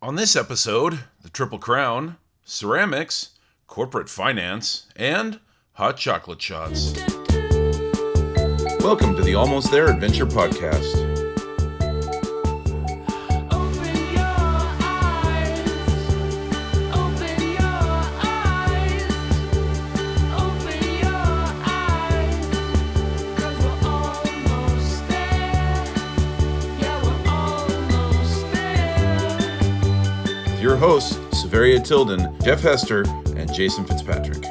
On this episode, the Triple Crown, ceramics, corporate finance, and hot chocolate shots. Welcome to the Almost There Adventure Podcast. Severia Tilden, Jeff Hester, and Jason Fitzpatrick.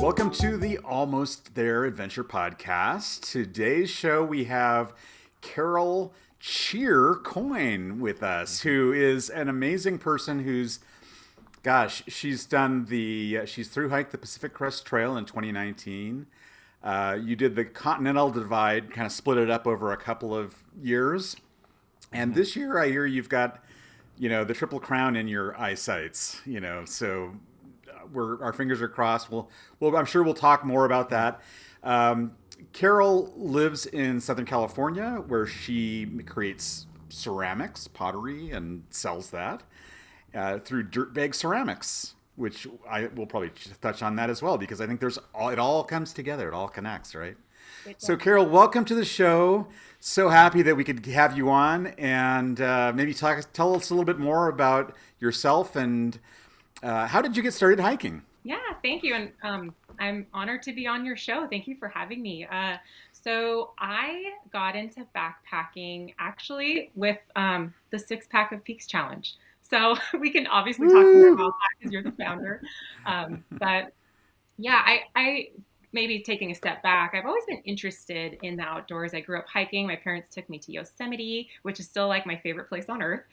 Welcome to the Almost There Adventure Podcast. Today's show we have Carol Cheer Coyne with us, who is an amazing person who's, gosh, she's done the, she's through hiked the Pacific Crest Trail in 2019. Uh, you did the Continental Divide, kind of split it up over a couple of years. And this year, I hear you've got, you know, the Triple Crown in your eyesights, you know, so uh, we're our fingers are crossed. We'll, well, I'm sure we'll talk more about that. Um, Carol lives in Southern California, where she creates ceramics, pottery, and sells that uh, through Dirtbag Ceramics, which I will probably touch on that as well because I think there's all it all comes together, it all connects, right? So, Carol, welcome to the show. So happy that we could have you on and uh, maybe talk, tell us a little bit more about yourself and uh, how did you get started hiking? Yeah, thank you. And um, I'm honored to be on your show. Thank you for having me. Uh, so, I got into backpacking actually with um, the Six Pack of Peaks Challenge. So, we can obviously talk more about that because you're the founder. Um, but yeah, I, I maybe taking a step back, I've always been interested in the outdoors. I grew up hiking. My parents took me to Yosemite, which is still like my favorite place on earth.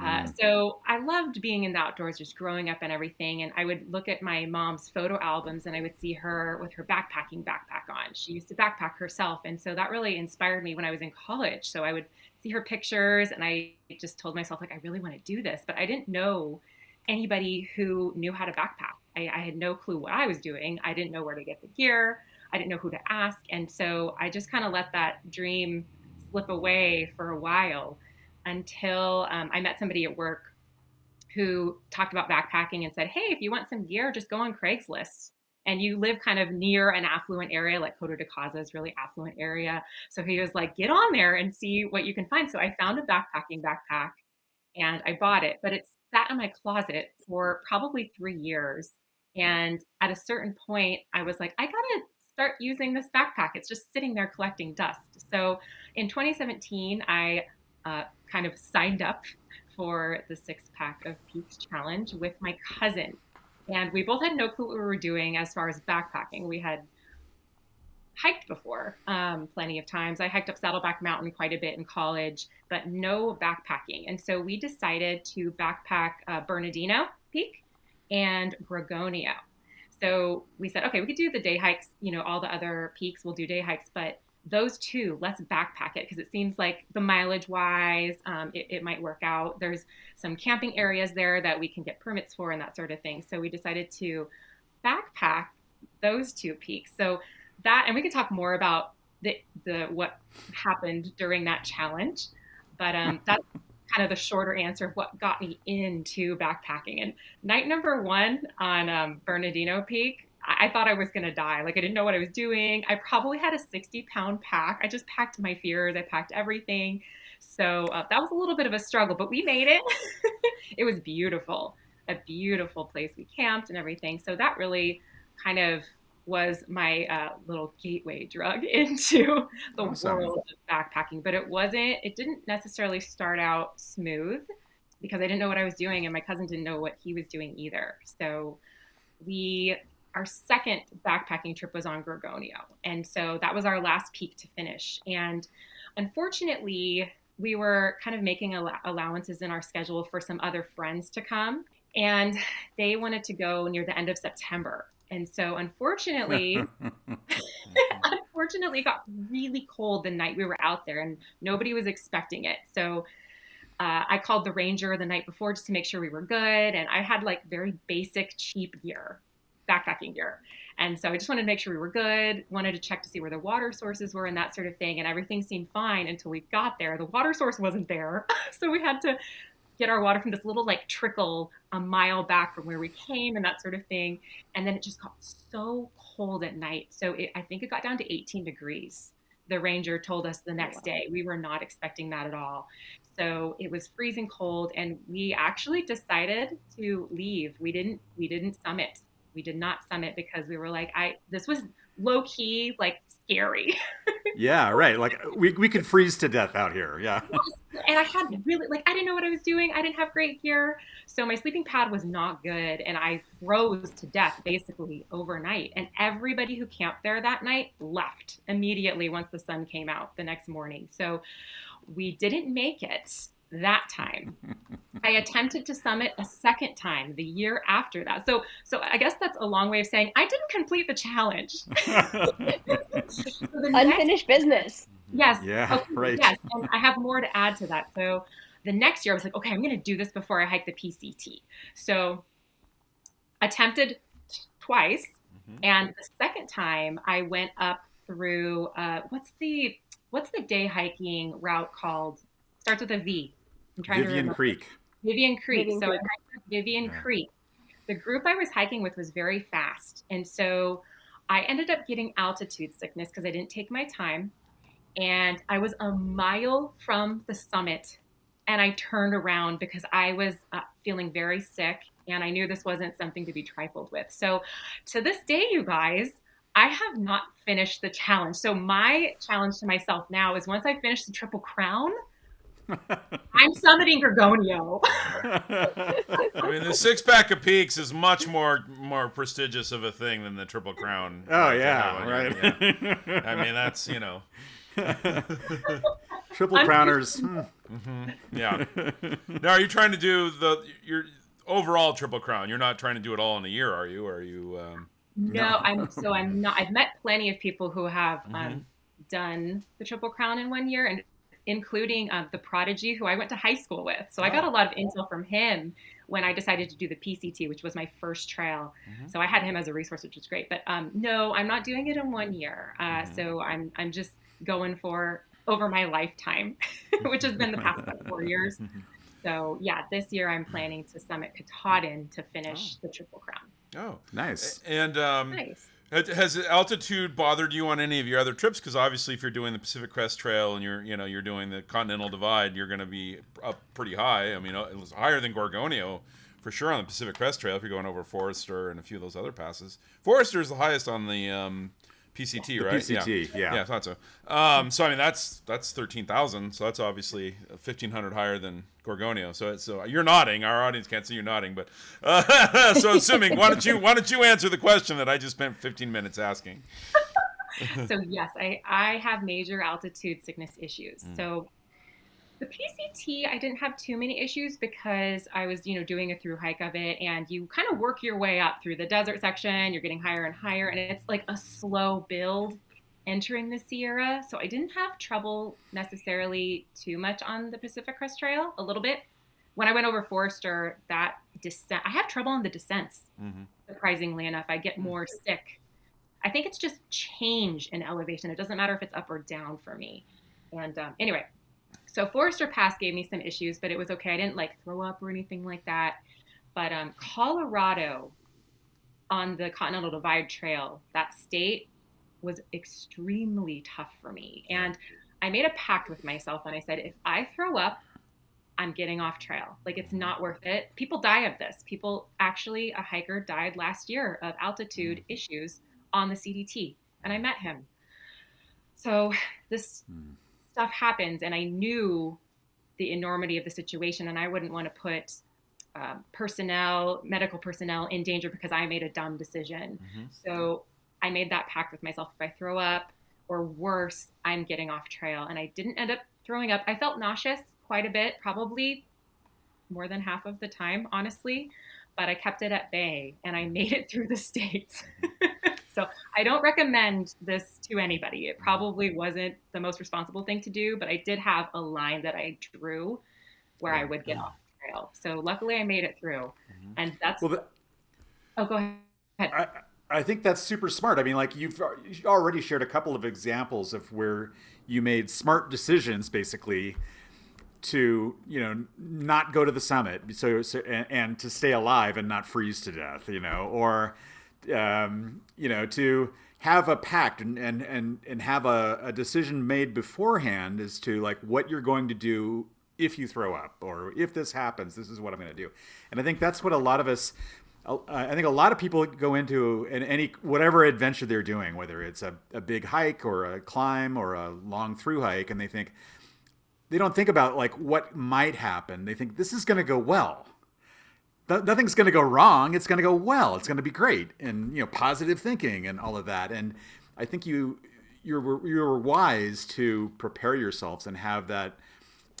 Uh, so I loved being in the outdoors, just growing up and everything. And I would look at my mom's photo albums and I would see her with her backpacking backpack on. She used to backpack herself. And so that really inspired me when I was in college. So I would see her pictures and I just told myself, like, I really want to do this. But I didn't know anybody who knew how to backpack. I, I had no clue what I was doing. I didn't know where to get the gear. I didn't know who to ask. And so I just kind of let that dream slip away for a while until um, I met somebody at work who talked about backpacking and said, Hey, if you want some gear, just go on Craigslist. And you live kind of near an affluent area, like Coto de Caza is really affluent area. So he was like, get on there and see what you can find. So I found a backpacking backpack and I bought it, but it sat in my closet for probably three years. And at a certain point, I was like, I gotta start using this backpack. It's just sitting there collecting dust. So in 2017, I uh, kind of signed up for the six pack of peaks challenge with my cousin and we both had no clue what we were doing as far as backpacking we had hiked before um, plenty of times i hiked up saddleback mountain quite a bit in college but no backpacking and so we decided to backpack uh, bernardino peak and Gorgonio. so we said okay we could do the day hikes you know all the other peaks we'll do day hikes but those two, let's backpack it because it seems like the mileage wise, um, it, it, might work out. There's some camping areas there that we can get permits for and that sort of thing. So we decided to backpack those two peaks. So that, and we can talk more about the, the what happened during that challenge, but um, that's kind of the shorter answer of what got me into backpacking. And night number one on um, Bernardino Peak, I thought I was going to die. Like I didn't know what I was doing. I probably had a 60 pound pack. I just packed my fears. I packed everything. So uh, that was a little bit of a struggle, but we made it. it was beautiful, a beautiful place. We camped and everything. So that really kind of was my uh, little gateway drug into the Awesome. world of backpacking. But it wasn't, it didn't necessarily start out smooth because I didn't know what I was doing and my cousin didn't know what he was doing either. So we our second backpacking trip was on Gorgonio. And so that was our last peak to finish. And unfortunately, we were kind of making allow- allowances in our schedule for some other friends to come. And they wanted to go near the end of September. And so unfortunately, unfortunately, it got really cold the night we were out there and nobody was expecting it. So uh, I called the ranger the night before just to make sure we were good. And I had like very basic, cheap gear backpacking gear. And so I just wanted to make sure we were good, wanted to check to see where the water sources were and that sort of thing. And everything seemed fine until we got there. The water source wasn't there. so we had to get our water from this little like trickle a mile back from where we came and that sort of thing. And then it just got so cold at night. So it, I think it got down to 18 degrees. The ranger told us the next day. We were not expecting that at all. So it was freezing cold and we actually decided to leave. We didn't we didn't summit. We did not summit because we were like I this was low key like scary. Yeah, right. Like we we could freeze to death out here. Yeah. and I had really like I didn't know what I was doing. I didn't have great gear, so my sleeping pad was not good, and I froze to death basically overnight. And everybody who camped there that night left immediately once the sun came out the next morning. So we didn't make it that time. I attempted to summit a second time the year after that. So so I guess that's a long way of saying I didn't complete the challenge. So the next- Unfinished business. Yes. Yeah, Okay, right. Yes, and I have more to add to that. So the next year, I was like, okay, I'm going to do this before I hike the PCT. So attempted t- twice, Mhm. and the second time I went up through uh, what's the what's the day hiking route called? Starts with a V. I'm trying to Vivian remember. Creek. Vivian Creek. Vivian so Creek. I Vivian Yeah. Creek. The group I was hiking with was very fast. And so I ended up getting altitude sickness because I didn't take my time. And I was a mile from the summit and I turned around because I was uh, feeling very sick and I knew this wasn't something to be trifled with. So to this day, you guys, I have not finished the challenge. So my challenge to myself now is once I finish the Triple Crown, I'm summiting Gorgonio. I mean, the six pack of peaks is much more more prestigious of a thing than the Triple Crown. oh Right, yeah, yeah. right. I mean, that's you know, Triple crowners. hmm. yeah. Now, are you trying to do the your overall Triple Crown? You're not trying to do it all in a year, are you? Are you? Um, No, No. I'm so I'm not. I've met plenty of people who have Mhm. um, done the Triple Crown in one year, and including um, the Prodigy, who I went to high school with. So I got a Oh. lot of intel from him when I decided to do the PCT, which was my first trail. Mhm. So I had him as a resource, which was great. But um, no, I'm not doing it in one year. Uh, Mhm. So I'm I'm just going for over my lifetime, which has been the past about four years. So yeah, this year I'm planning to summit Katahdin to finish the Triple Crown. oh, Nice. and um, Nice. Has- altitude bothered you on any of your other trips? Because obviously, if you're doing the Pacific Crest Trail and you're, you know, you're doing the Continental Divide, you're going to be up pretty high. I mean, uh, it was higher than Gorgonio for sure on the Pacific Crest Trail if you're going over Forester and a few of those other passes. Forester is the highest on the um, PCT, The right? PCT, yeah. yeah, I thought so. Um, so I mean, that's that's thirteen thousand. So that's obviously fifteen hundred higher than Gorgonio. So so you're nodding. Our audience can't see you nodding, but uh, so assuming, why don't you why don't you answer the question that I just spent fifteen minutes asking? so yes, I, I have major altitude sickness issues. Mm. So the PCT, I didn't have too many issues because I was, you know, doing a through hike of it, and you kind of work your way up through the desert section. You're getting higher and higher, and it's like a slow build entering the Sierra. So I didn't have trouble necessarily too much on the Pacific Crest Trail. A little bit. When I went over Forester, that descent, I have trouble on the descents Mm-hmm. surprisingly enough. I get more sick. I think it's just change in elevation. It doesn't matter if it's up or down for me. And um, anyway, so Forester Pass gave me some issues, but it was okay. I didn't like throw up or anything like that. But um, Colorado on the Continental Divide Trail, that state was extremely tough for me. And I made a pact with myself and I said, if I throw up, I'm getting off trail. Like it's not worth it. People die of this. People actually, a hiker died last year of altitude issues on the CDT, and I met him. So this Hmm. Stuff happens, and I knew the enormity of the situation, and I wouldn't want to put um, personnel, medical personnel, in danger because I made a dumb decision. Mhm. So I made that pact with myself. If I throw up, or worse, I'm getting off trail. And I didn't end up throwing up. I felt nauseous quite a bit, probably more than half of the time, honestly. But I kept it at bay and I made it through the states. so I don't recommend this to anybody. It probably wasn't the most responsible thing to do, but I did have a line that I drew where I would get off the trail. So luckily I made it through. Mhm. And that's, Well, the, oh, go ahead. I, I think that's super smart. I mean, like you've you've already shared a couple of examples of where you made smart decisions, basically. to you know not go to the summit so, so and, and to stay alive and not freeze to death you know or um, you know to have a pact and and and, and have a, a decision made beforehand as to like what you're going to do if you throw up or if this happens this is what i'm going to do and i think that's what a lot of us I think a lot of people go into an, any whatever adventure they're doing, whether it's a, a big hike or a climb or a long through hike, and they think they don't think about like what might happen. They think this is going to go well. Th- nothing's going to go wrong. It's going to go well. It's going to be great, and you know, positive thinking and all of that. And I think you you're you're wise to prepare yourselves and have that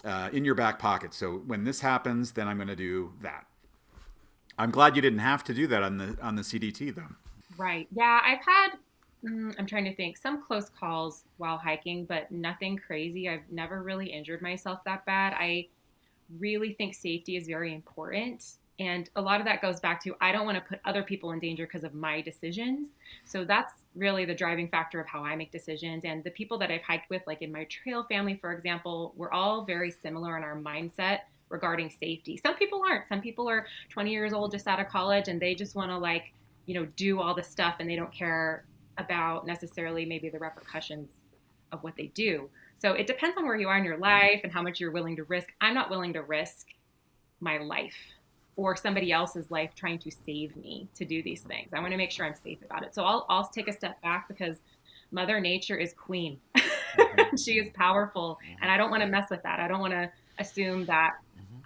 uh, in your back pocket. So when this happens, then I'm going to do that. I'm glad you didn't have to do that on the on the CDT though. Right. Yeah, I've had. Mm, I'm trying to think some close calls while hiking, but nothing crazy. I've never really injured myself that bad. I really think safety is very important. And a lot of that goes back to I don't want to put other people in danger because of my decisions. So that's really the driving factor of how I make decisions. And the people that I've hiked with, like in my trail family, for example, we're all very similar in our mindset regarding safety. Some people aren't. Some people are 20 years old, just out of college, and they just want to, like, you know, do all the stuff and they don't care about necessarily maybe the repercussions of what they do. So it depends on where you are in your life and how much you're willing to risk. I'm not willing to risk my life or somebody else's life trying to save me to do these things. I want to make sure I'm safe about it. So I'll, I'll take a step back because Mother Nature is queen. she is powerful, and I don't want to mess with that. I don't want to assume that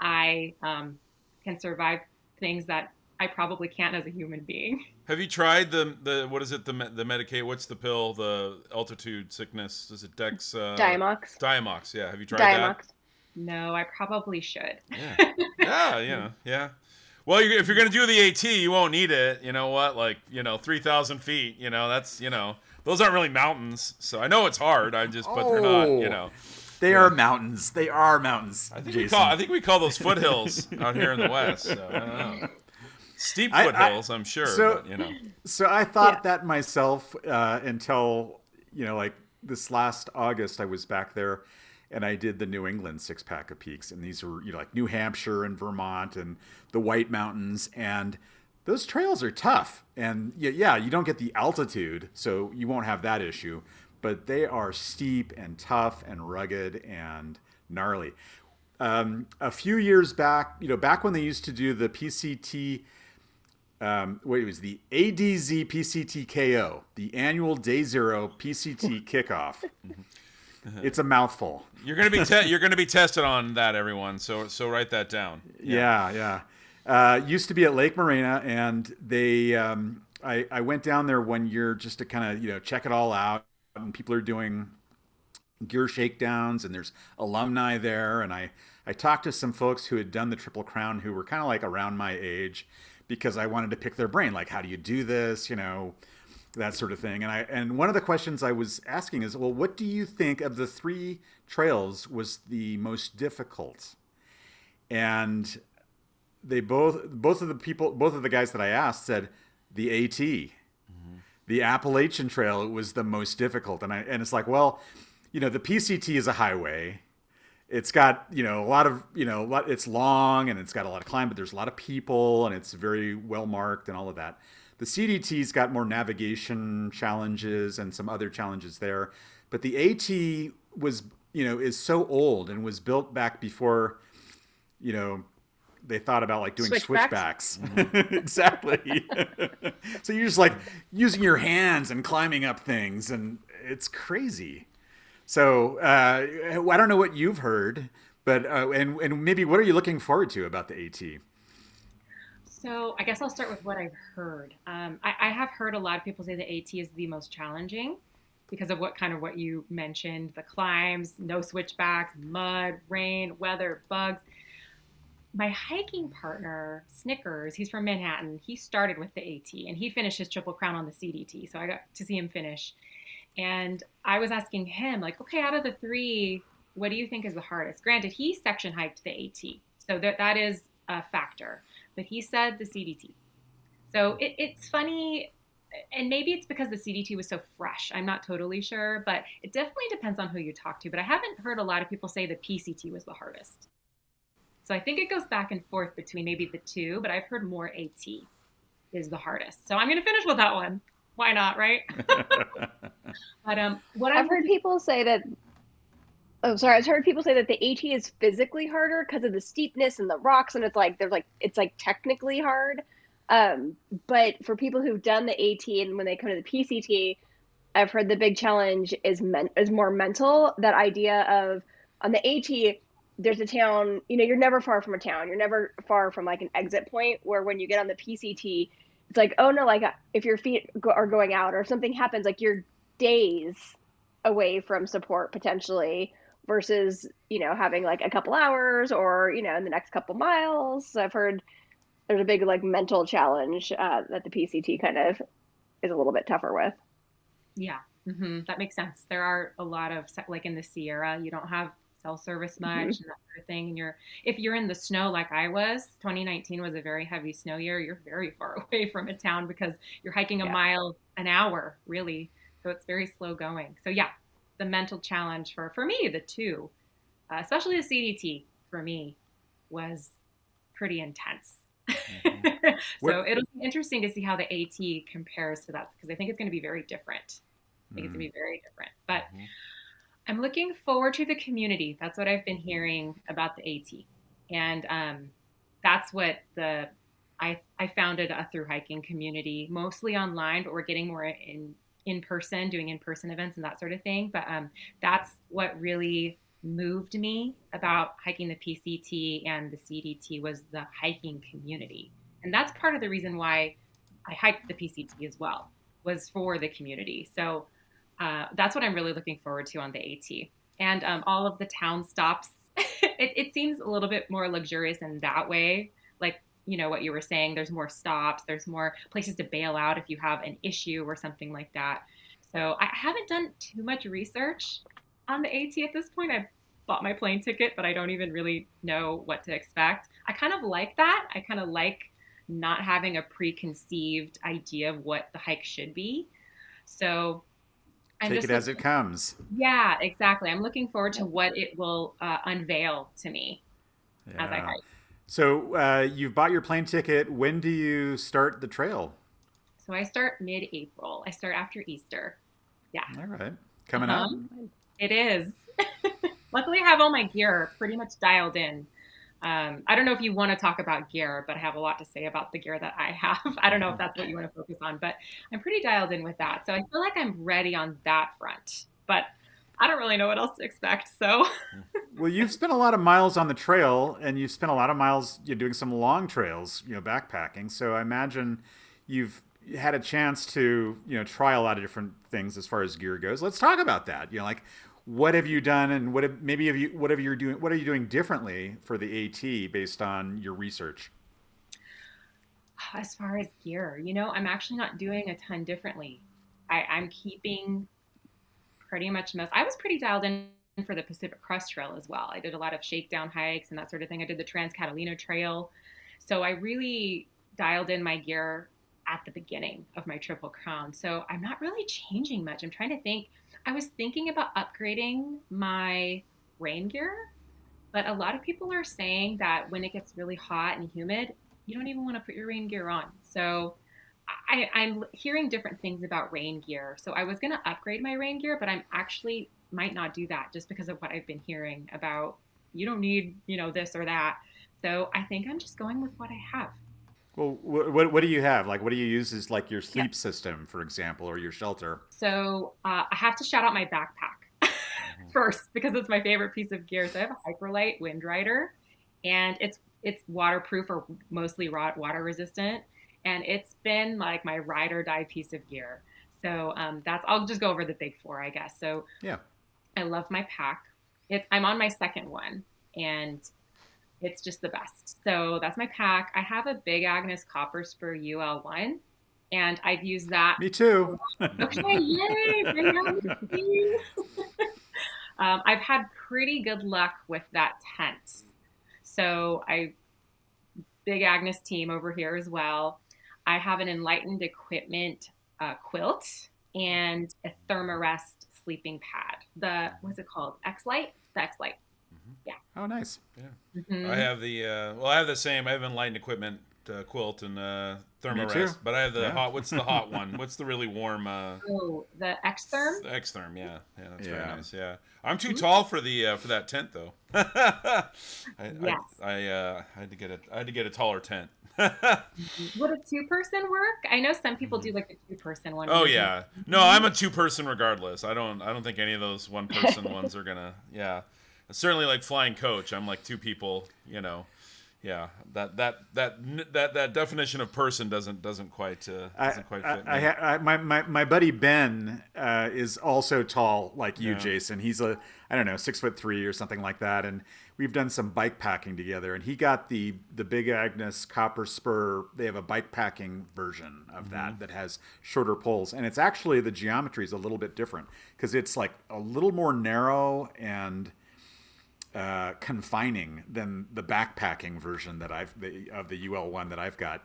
I um, can survive things that I probably can't as a human being. Have you tried the the what is it the the Medicaid? What's the pill? The altitude sickness? Is it Dex? Uh, Diamox. Diamox. Yeah. Have you tried that? Diamox. No, I probably should. Yeah. yeah. You know. Yeah. Well, you, if you're gonna do the AT, you won't need it. You know what? Like you know, three thousand feet. You know, that's you know, those aren't really mountains. So I know it's hard. I just, but they're not. You Oh. know. They Yeah. are mountains. They are mountains. I think we call I think we call those foothills out here in the west. So I don't know. Steep I- I- foothills, I, am sure. so- but, you know. So I thought Yeah. that myself uh, until you know, like this last August, I was back there, and I did the New England six pack of peaks, and these were you know like New Hampshire and Vermont and the White Mountains, and those trails are tough, and yeah, you don't get the altitude, so you won't have that issue, but they are steep and tough and rugged and gnarly. Um, a few years back, you know, back when they used to do the PCT um, wait, it was the ADZ PCTKO, the annual Day Zero PCT kickoff. it's a mouthful. You're gonna be te- you're gonna be tested on that, everyone. So so write that down. Yeah, yeah. Uh, used to be at Lake Morena, and they, um, I, I went down there one year just to kind of you know check it all out, and people are doing gear shakedowns, and there's alumni there, and I I talked to some folks who had done the Triple Crown who were kind of like around my age, because I wanted to pick their brain, like how do you do this, you know, that sort of thing. And I and one of the questions I was asking is, well, what do you think of the three trails was the most difficult? And they both both of the people both of the guys that I asked said the AT. The Appalachian Trail was the most difficult. And I and it's like, well, you know, the PCT is a highway. It's got, you know, a lot of, you know, it's long and it's got a lot of climb, but there's a lot of people and it's very well marked and all of that. The CDT's got more navigation challenges and some other challenges there. But the AT was, you know, is so old and was built back before, you know, they thought about like doing Switchbacks? switchbacks. exactly. so you're just like using your hands and climbing up things, and it's crazy. So uh, I don't know what you've heard, but uh, and and maybe what are you looking forward to about the AT? So I guess I'll start with what I've heard. Um, I, I have heard a lot of people say the AT is the most challenging because of what kind of what you mentioned the climbs, no switchbacks, mud, rain, weather, bugs. My hiking partner, Snickers, he's from Manhattan. He started with the AT and he finished his triple crown on the CDT. So I got to see him finish. And I was asking him, like, okay, out of the three, what do you think is the hardest? Granted, he section hiked the AT. So that, that is a factor but he said the CDT. So it, it's funny. and maybe it's because the CDT was so fresh. I'm not totally sure, but it definitely depends on who you talk to. But I haven't heard a lot of people say the PCT was the hardest. So I think it goes back and forth between maybe the two, but I've heard more AT is the hardest. So I'm going to finish with that one. Why not, right? but um, what I've heard people say that. Oh, sorry. I've heard people say that the AT is physically harder because of the steepness and the rocks, and it's like there's like it's like technically hard. Um, but for people who've done the AT and when they come to the PCT, I've heard the big challenge is men- is more mental. That idea of on the AT, there's a town. You know, you're never far from a town. You're never far from like an exit point. Where when you get on the PCT, it's like, oh no, like if your feet go- are going out or if something happens, like you're days away from support potentially versus you know having like a couple hours or you know in the next couple miles so i've heard there's a big like mental challenge uh, that the pct kind of is a little bit tougher with Yeah, hmm that makes sense. There are a lot of like in the Sierra, you don't have cell service much and that sort of thing. And you're if you're in the snow like I was, 2019 was a very heavy snow year. You're very far away from a town because you're hiking a Yeah. mile an hour, really. So it's very slow going. So yeah, the mental challenge for for me, the two, uh, especially the CDT for me, was pretty intense. so What- it'll be interesting to see how the AT compares to that because I think it's going to be very different. I think it's going to be very different. But Mhm. I'm looking forward to the community. That's what I've been hearing about the AT, and um, that's what the I I founded a through hiking community, mostly online, but we're getting more in in person, doing in person events and that sort of thing. But um, that's what really moved me about hiking the PCT and the CDT was the hiking community, and that's part of the reason why I hiked the PCT as well was for the community. So uh, that's what I'm really looking forward to on the AT. And um, all of the town stops, it, it seems a little bit more luxurious in that way. You know, what you were saying, there's more stops, there's more places to bail out if you have an issue or something like that. So I haven't done too much research on the AT at this point. I bought my plane ticket, but I don't even really know what to expect. I kind of like that. I kind of like not having a preconceived idea of what the hike should be. So I'm Take it as it comes. yeah, exactly. I'm looking forward to what it will uh, unveil to me as I hike. So uh, you've bought your plane ticket. When do you start the trail? So I start mid-April. I start after Easter. Yeah. All right, coming Uh-huh. up. It is. Luckily, I have all my gear pretty much dialed in. Um, I don't know if you want to talk about gear, but I have a lot to say about the gear that I have. I don't know if that's what you want to focus on, but I'm pretty dialed in with that. So I feel like I'm ready on that front. But I don't really know what else to expect. So Well, you've spent a lot of miles on the trail, and you've spent a lot of miles you know, doing some long trails, you know, backpacking. So I imagine you've had a chance to, you know, try a lot of different things as far as gear goes. Let's talk about that. You know, like what have you done, and what have, maybe have you what have you doing? What are you doing differently for the AT based on your research? as far as gear, you know, I'm actually not doing a ton differently. I, I'm keeping pretty much most. I was pretty dialed in for the Pacific Crest Trail as well. I did a lot of shakedown hikes and that sort of thing. I did the Trans Catalina Trail, so I really dialed in my gear at the beginning of my Triple Crown. So I'm not really changing much. I'm trying to think. I was thinking about upgrading my rain gear, but a lot of people are saying that when it gets really hot and humid, you don't even want to put your rain gear on. So I, I'm hearing different things about rain gear. So I was going to upgrade my rain gear, but I'm actually might not do that just because of what I've been hearing about you don't need, you know, this or that. So I think I'm just going with what I have. Well, what, what, do you have? Like, what do you use as like your sleep system, for example, or your shelter? So uh, I have to shout out my backpack first because it's my favorite piece of gear. So I have a Hyperlite Windrider, and it's it's waterproof or mostly water resistant, and it's been like my ride or die piece of gear. So um, that's I'll just go over the big four, I guess. So Yeah. I love my pack. It's I'm on my second one, and it's just the best. So that's my pack. I have a Big Agnes Copper Spur UL1, and I've used that Me too. Okay, yay! Bring out the tea. um, I've had pretty good luck with that tent. So I, Big Agnes team over here as well. I have an Enlightened Equipment a quilt and a Thermarest sleeping pad. The what's it called? XLite. The XLite. Oh, nice. Mhm. I have the uh, well, I have the same. I have Enlightened Equipment uh, quilt and uh. Thermarest, but I have the Yeah. hot. What's the hot one? What's the really warm? Uh, Oh, the X Therm. Xtherm, yeah, yeah, that's very Yeah. nice. Yeah, I'm too tall for the uh, for that tent though. I, Yes. I, I, uh, I had to get a I had to get a taller tent. Would a two person work? I know some people do like a two person one. Mm-hmm. oh where you- yeah, no, I'm a two person regardless. I don't I don't think any of those one person ones are gonna. Yeah, certainly like flying coach. I'm like two people. You know. Yeah, that that that that that definition of person doesn't doesn't quite uh, I, doesn't quite I, fit. I, me. ha- I, my, my, my buddy Ben uh, is also tall like you, Yeah. Jason. He's a, I don't know, six foot three or something like that. And we've done some bike packing together. And he got the, the Big Agnes Copper Spur. They have a bike packing version of Mm-hmm. that that has shorter poles. And it's actually, the geometry is a little bit different because it's like a little more narrow and uh, confining than the backpacking version that I've the, of the UL one that I've got,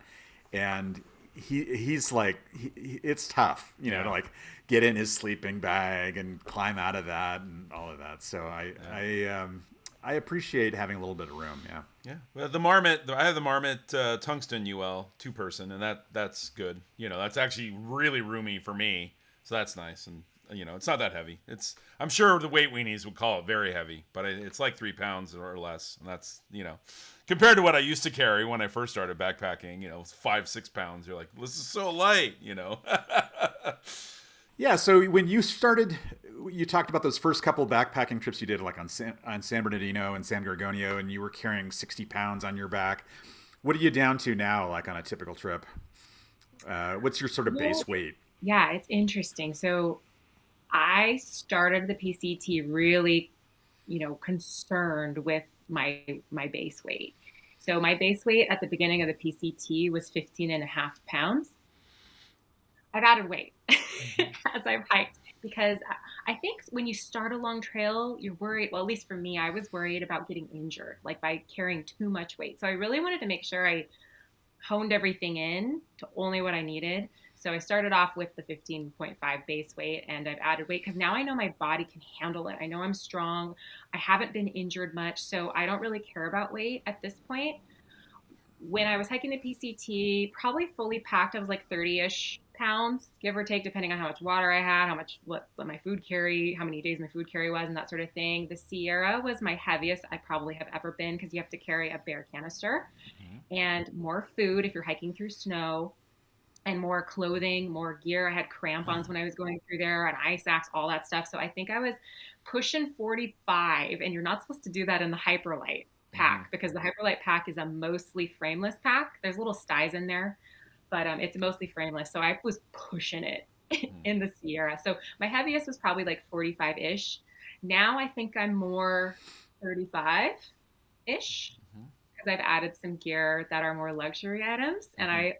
and he he's like he, he- it's tough, you know, to like get in his sleeping bag and climb out of that and all of that. So I I um, I appreciate having a little bit of room. Yeah. Yeah, well, the Marmot. I have the Marmot uh, tungsten UL two person, and that that's good. You know, that's actually really roomy for me, so that's nice. And you know, it's not that heavy. It's I'm sure the weight weenies would call it very heavy, but it, it's like three pounds or less, and that's you know, compared to what I used to carry when I first started backpacking. You know, five six pounds. You're like, this is so light. You know. Yeah. So when you started, you talked about those first couple backpacking trips you did, like on San, on San Bernardino and San Gorgonio, and you were carrying 60 pounds on your back. What are you down to now, like on a typical trip? Uh, what's your sort of base weight? Yeah, it's interesting. So I started the PCT really, you know, concerned with my my base weight. So my base weight at the beginning of the PCT was 15 and a half pounds. I've added weight mm-hmm. as I've hiked because I- I think when you start a long trail, you're worried. Well, at least for me, I was worried about getting injured, like by carrying too much weight. So I really wanted to make sure I honed everything in to only what I needed. So I started off with the 15.5 base weight and I've added weight because now I know my body can handle it. I know I'm strong. I haven't been injured much. So I don't really care about weight at this point. When I was hiking the PCT, probably fully packed, I was like 30 ish pounds, give or take, depending on how much water I had, how much, what, what my food carry, how many days my food carry was, and that sort of thing. The Sierra was my heaviest I probably have ever been because you have to carry a bear canister mm-hmm. and more food if you're hiking through snow and more clothing, more gear. I had crampons when I was going through there and ice axe, all that stuff. So I think I was pushing 45, and you're not supposed to do that in the Hyperlite pack mm-hmm. because the Hyperlite pack is a mostly frameless pack. There's little styes in there, but um, it's mostly frameless. So I was pushing it hmm. in the Sierra. So my heaviest was probably like 45 ish. Now I think I'm more 35 ish mm-hmm. because I've added some gear that are more luxury items, and mm-hmm. I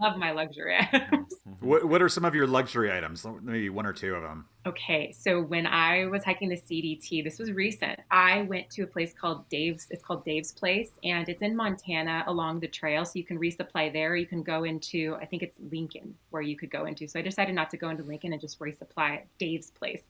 love my luxury items. Mm-hmm. What, what are some of your luxury items? Maybe one or two of them. Okay, so when I was hiking the CDT, this was recent. I went to a place called Dave's. It's called Dave's Place, and it's in Montana along the trail. So you can resupply there. You can go into, I think it's Lincoln, where you could go into. So I decided not to go into Lincoln and just resupply at Dave's Place.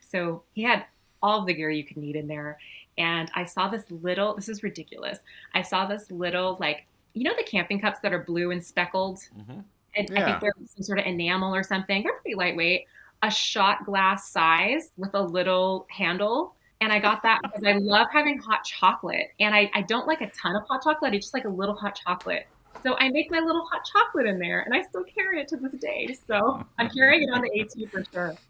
So he had all the gear you could need in there. And I saw this little, this is ridiculous. I saw this little, like, you know, the camping cups that are blue and speckled? Mhm. And I think they're some sort of enamel or something. They're pretty lightweight. A shot glass size with a little handle. And I got that because I love having hot chocolate. And I, I don't like a ton of hot chocolate. I just like a little hot chocolate. So I make my little hot chocolate in there and I still carry it to this day. So I'm carrying it on the AT for sure.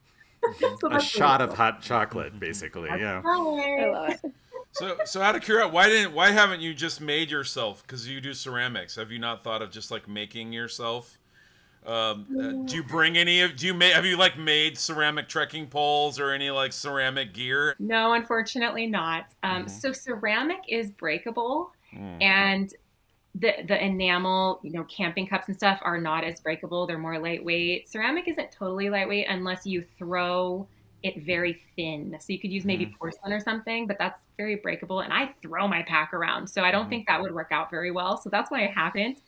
So A shot really of hot chocolate, basically. Yeah. cool. I love it. So, so out of curiosity, why didn't why haven't you just made yourself? Because you do ceramics. Have you not thought of just like making yourself? Um, uh, do you bring any of? Do you make? Have you like made ceramic trekking poles or any like ceramic gear? No, unfortunately not. Um, Mhm. So ceramic is breakable, Mm. and the the enamel, you know, camping cups and stuff are not as breakable. They're more lightweight. Ceramic isn't totally lightweight unless you throw it very thin. So you could use maybe porcelain or something, but that's very breakable. And I throw my pack around, so I don't Mhm. think that would work out very well. So that's why I haven't.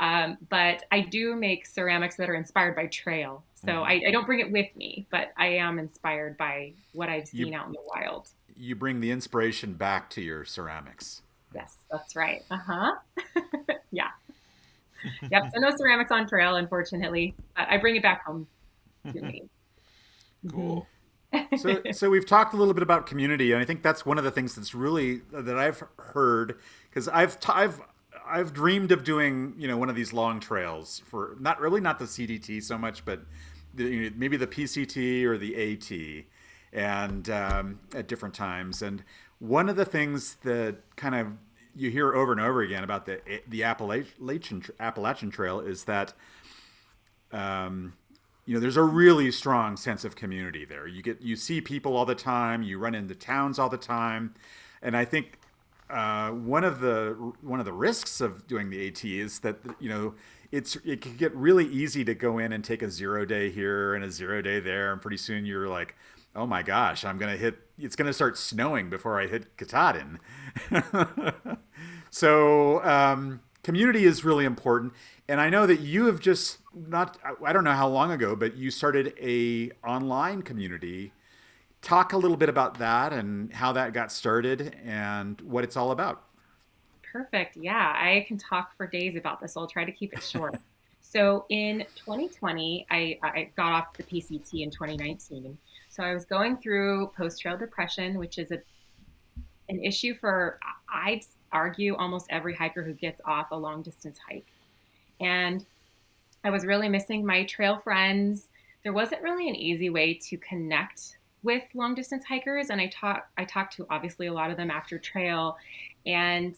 Um, but I do make ceramics that are inspired by trail. So Mhm. I, I don't bring it with me, but I am inspired by what I've You- seen out in the wild. You bring the inspiration back to your ceramics. Yes, that's right. Uh huh. yeah. Yep. So no ceramics on trail, unfortunately, but I bring it back home to me. Cool. So so we've talked a little bit about community and i think that's one of the things that's really that i've heard because i've t- i've i've dreamed of doing you know one of these long trails for not really not the cdt so much but the, you know, maybe the pct or the at and um, at different times. And one of the things that kind of you hear over and over again about the the appalachian appalachian trail is that um, you know, there's a really strong sense of community there. You get you see people all the time. You run into towns all the time, and I think uh, one of the one of the risks of doing the AT is that you know it's it can get really easy to go in and take a zero day here and a zero day there, and pretty soon you're like, oh my gosh, I'm gonna hit. It's gonna start snowing before I hit Katahdin. so um, community is really important and i know that you have just not i don't know how long ago but you started a online community talk a little bit about that and how that got started and what it's all about Perfect. Yeah, I can talk for days about this. I'll try to keep it short. so in 2020, I, I got off the PCT in 2019. So I was going through post trail depression, which is a an issue for I'd argue almost every hiker who gets off a long distance hike. And I was really missing my trail friends. There wasn't really an easy way to connect with long distance hikers and I talk I talked to obviously a lot of them after trail and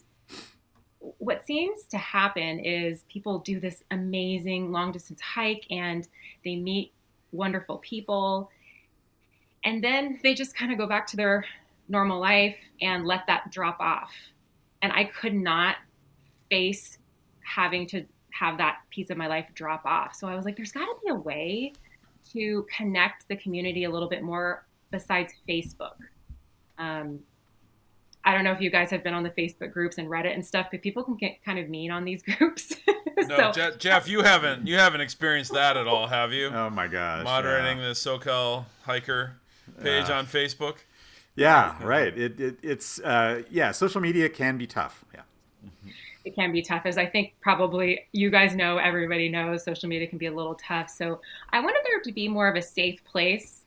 what seems to happen is people do this amazing long distance hike and they meet wonderful people and then they just kind of go back to their normal life and let that drop off and i could not face having to have that piece of my life drop off so i was like there's got to be a way to connect the community a little bit more besides facebook um, I don't know if you guys have been on the Facebook groups and Reddit and stuff, but people can get kind of mean on these groups. No, so, Je- Jeff, you haven't you haven't experienced that at all, have you? oh my gosh Moderating yeah. the SoCal hiker page Yeah. on Facebook. Yeah right it, it it's uh, yeah social media can be tough yeah it can be tough, as I think probably you guys know, everybody knows social media can be a little tough. So I wanted there to be more of a safe place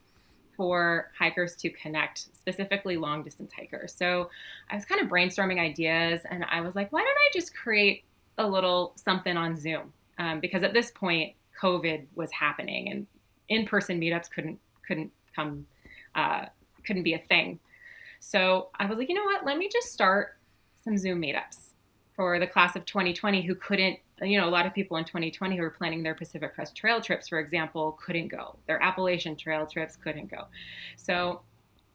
for hikers to connect, specifically long distance hikers. So I was kind of brainstorming ideas and I was like, why don't I just create a little something on Zoom? Um, because at this point, COVID was happening and in-person meetups couldn't couldn't come uh, couldn't be a thing. So I was like, you know what? Let me just start some Zoom meetups for the class of 2020 who couldn't, you know, a lot of people in 2020 who were planning their Pacific Crest Trail trips, for example, couldn't go. Their Appalachian Trail trips couldn't go. So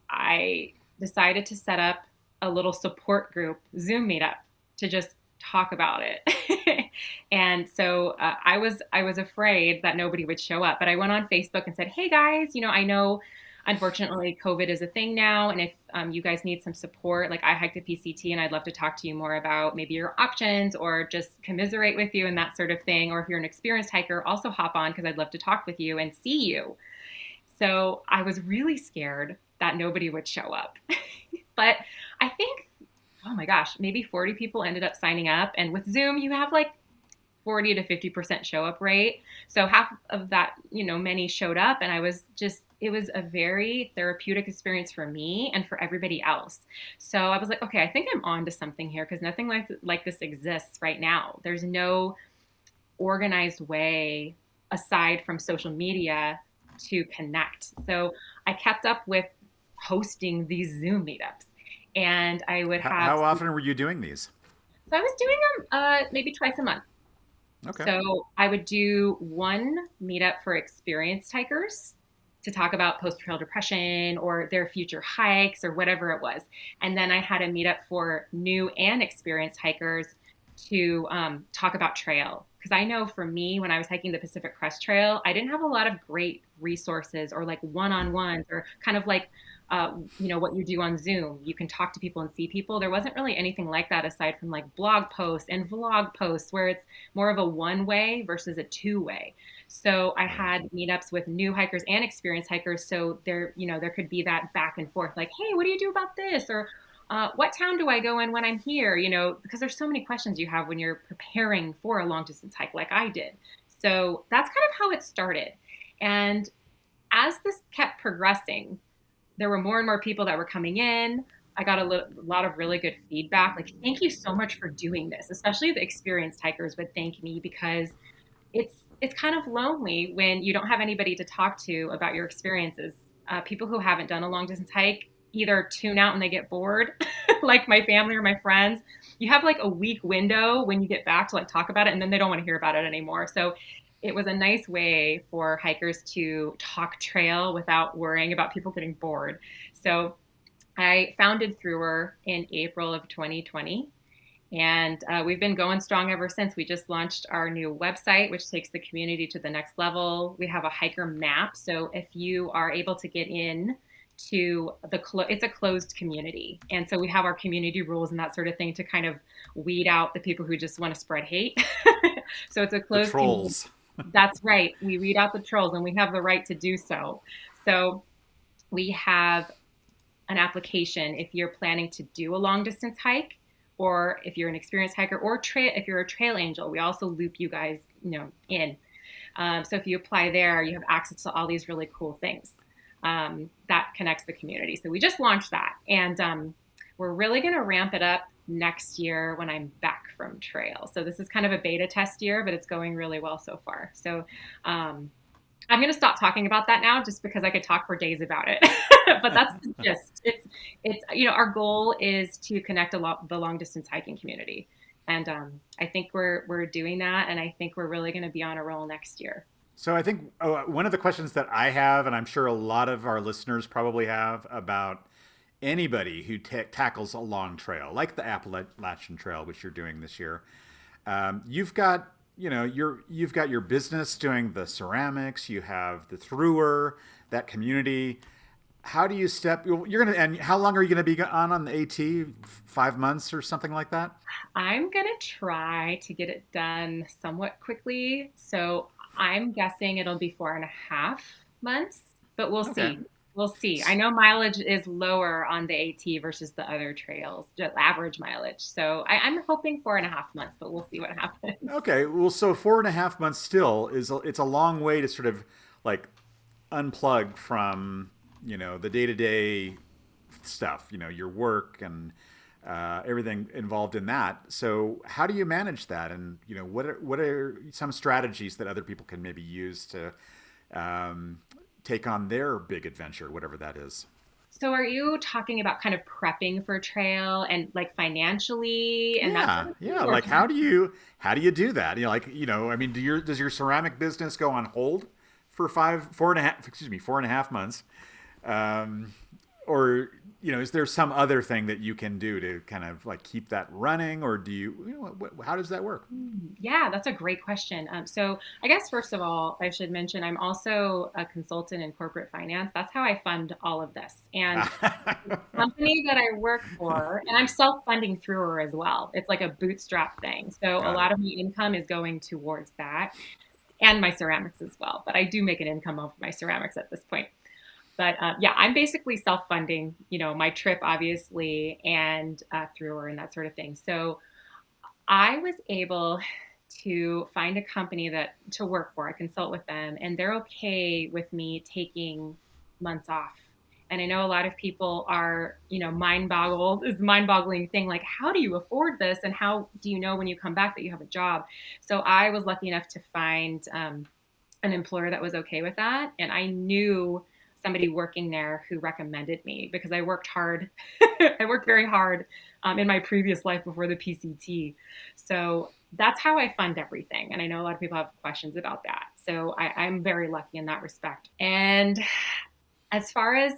I decided to set up a little support group Zoom meetup to just talk about it. and so uh, I was I was afraid that nobody would show up, but I went on Facebook and said, "Hey guys, you know, I know unfortunately COVID is a thing now, and if um, you guys need some support, like I hiked a PCT, and I'd love to talk to you more about maybe your options or just commiserate with you and that sort of thing. Or if you're an experienced hiker, also hop on because I'd love to talk with you and see you." So I was really scared that nobody would show up, but I think oh my gosh, maybe 40 people ended up signing up. And with Zoom, you have like 40 to 50% show up rate. So half of that, you know, many showed up. And I was just, it was a very therapeutic experience for me and for everybody else. So I was like, okay, I think I'm on to something here because nothing like, like this exists right now. There's no organized way aside from social media to connect. So I kept up with hosting these Zoom meetups and I would have. how often were you doing these So I was doing them uh, maybe twice a month. Okay So I would do one meetup for experienced hikers to talk about post trail depression or their future hikes or whatever it was. And then I had a meetup for new and experienced hikers to um, talk about trail. Because I know for me, when I was hiking the Pacific Crest Trail, I didn't have a lot of great resources or like one on ones or kind of like uh, you know what you do on zoom you can talk to people and see people there wasn't really anything like that aside from like blog posts and vlog posts where it's more of a one way versus a two way so i had meetups with new hikers and experienced hikers so there you know there could be that back and forth like hey what do you do about this or uh, what town do I go in when I'm here? You know, because there's so many questions you have when you're preparing for a long distance hike, like I did. So that's kind of how it started. And as this kept progressing, there were more and more people that were coming in. I got a li- lot of really good feedback. Like, thank you so much for doing this. Especially the experienced hikers would thank me because it's it's kind of lonely when you don't have anybody to talk to about your experiences. Uh, people who haven't done a long distance hike either tune out and they get bored, like my family or my friends. You have like a week window when you get back to like talk about it, and then they don't want to hear about it anymore. So it was a nice way for hikers to talk trail without worrying about people getting bored. So I founded Through in April of 2020. And uh, we've been going strong ever since. We just launched our new website, which takes the community to the next level. We have a hiker map. So if you are able to get in to the clo- it's a closed community and so we have our community rules and that sort of thing to kind of weed out the people who just want to spread hate so it's a The closed community. That's right. We weed out the trolls and we have the right to do so. So we have an application if you're planning to do a long distance hike or if you're an experienced hiker or if you're a trail angel. We also loop you guys you know in. Um, so if you apply there you have access to all these really cool things um, that connects the community. So we just launched that, and um, we're really going to ramp it up next year when I'm back from trail. So this is kind of a beta test year, but it's going really well so far. So um, I'm going to stop talking about that now, just because I could talk for days about it. but that's the gist. It's it's you know our goal is to connect a lot the long distance hiking community. And um, I think we're we're doing that, and I think we're really going to be on a roll next year. So I think uh, one of the questions that I have, and I'm sure a lot of our listeners probably have about anybody who ta tackles a long trail, like the Appalachian Trail, which you're doing this year, um, you've got you know you're you've got your business doing the ceramics, you have the THRU-r, that community. How do you step? You're gonna and how long are you gonna be on on the AT? Five months or something like that. I'm gonna try to get it done somewhat quickly. So I'm guessing it'll be four and a half months, but we'll Okay. see. We'll see. I know mileage is lower on the AT versus the other trails, just average mileage. So I, I'm hoping four and a half months, but we'll see what happens. Okay, well, so four and a half months still is it's a long way to sort of like unplug from you know the day to day stuff, you know your work and uh, everything involved in that. So how do you manage that? And you know what are what are some strategies that other people can maybe use to um, take on their big adventure, whatever that is? So are you talking about kind of prepping for trail and like financially and that yeah, yeah. Like how do you how do you do that? You know, like you know, I mean, do your does your ceramic business go on hold for five, four and a half, excuse me, four and a half months, um, or you know, is there some other thing that you can do to kind of like keep that running, or do you, you know, what, how does that work? Yeah, that's a great question. Um, so, I guess first of all, I should mention I'm also a consultant in corporate finance. That's how I fund all of this. And the company that I work for, and I'm self funding THRU-r as well. It's like a bootstrap thing. So, Got a it. lot of my income is going towards that and my ceramics as well. But I do make an income off my ceramics at this point. But uh, yeah, I'm basically self funding, you know, my trip, obviously, and uh, THRU-r and that sort of thing. So, I was able to find a company that to work for. I consult with them, and they're okay with me taking months off. And I know a lot of people are, you know, mind boggled. It's a mind boggling thing. Like, how do you afford this? And how do you know when you come back that you have a job? So I was lucky enough to find um, an employer that was okay with that. And I knew somebody working there who recommended me because I worked hard. I worked very hard um, in my previous life before the PCT. So that's how I fund everything. And I know a lot of people have questions about that. So I, I'm very lucky in that respect. And as far as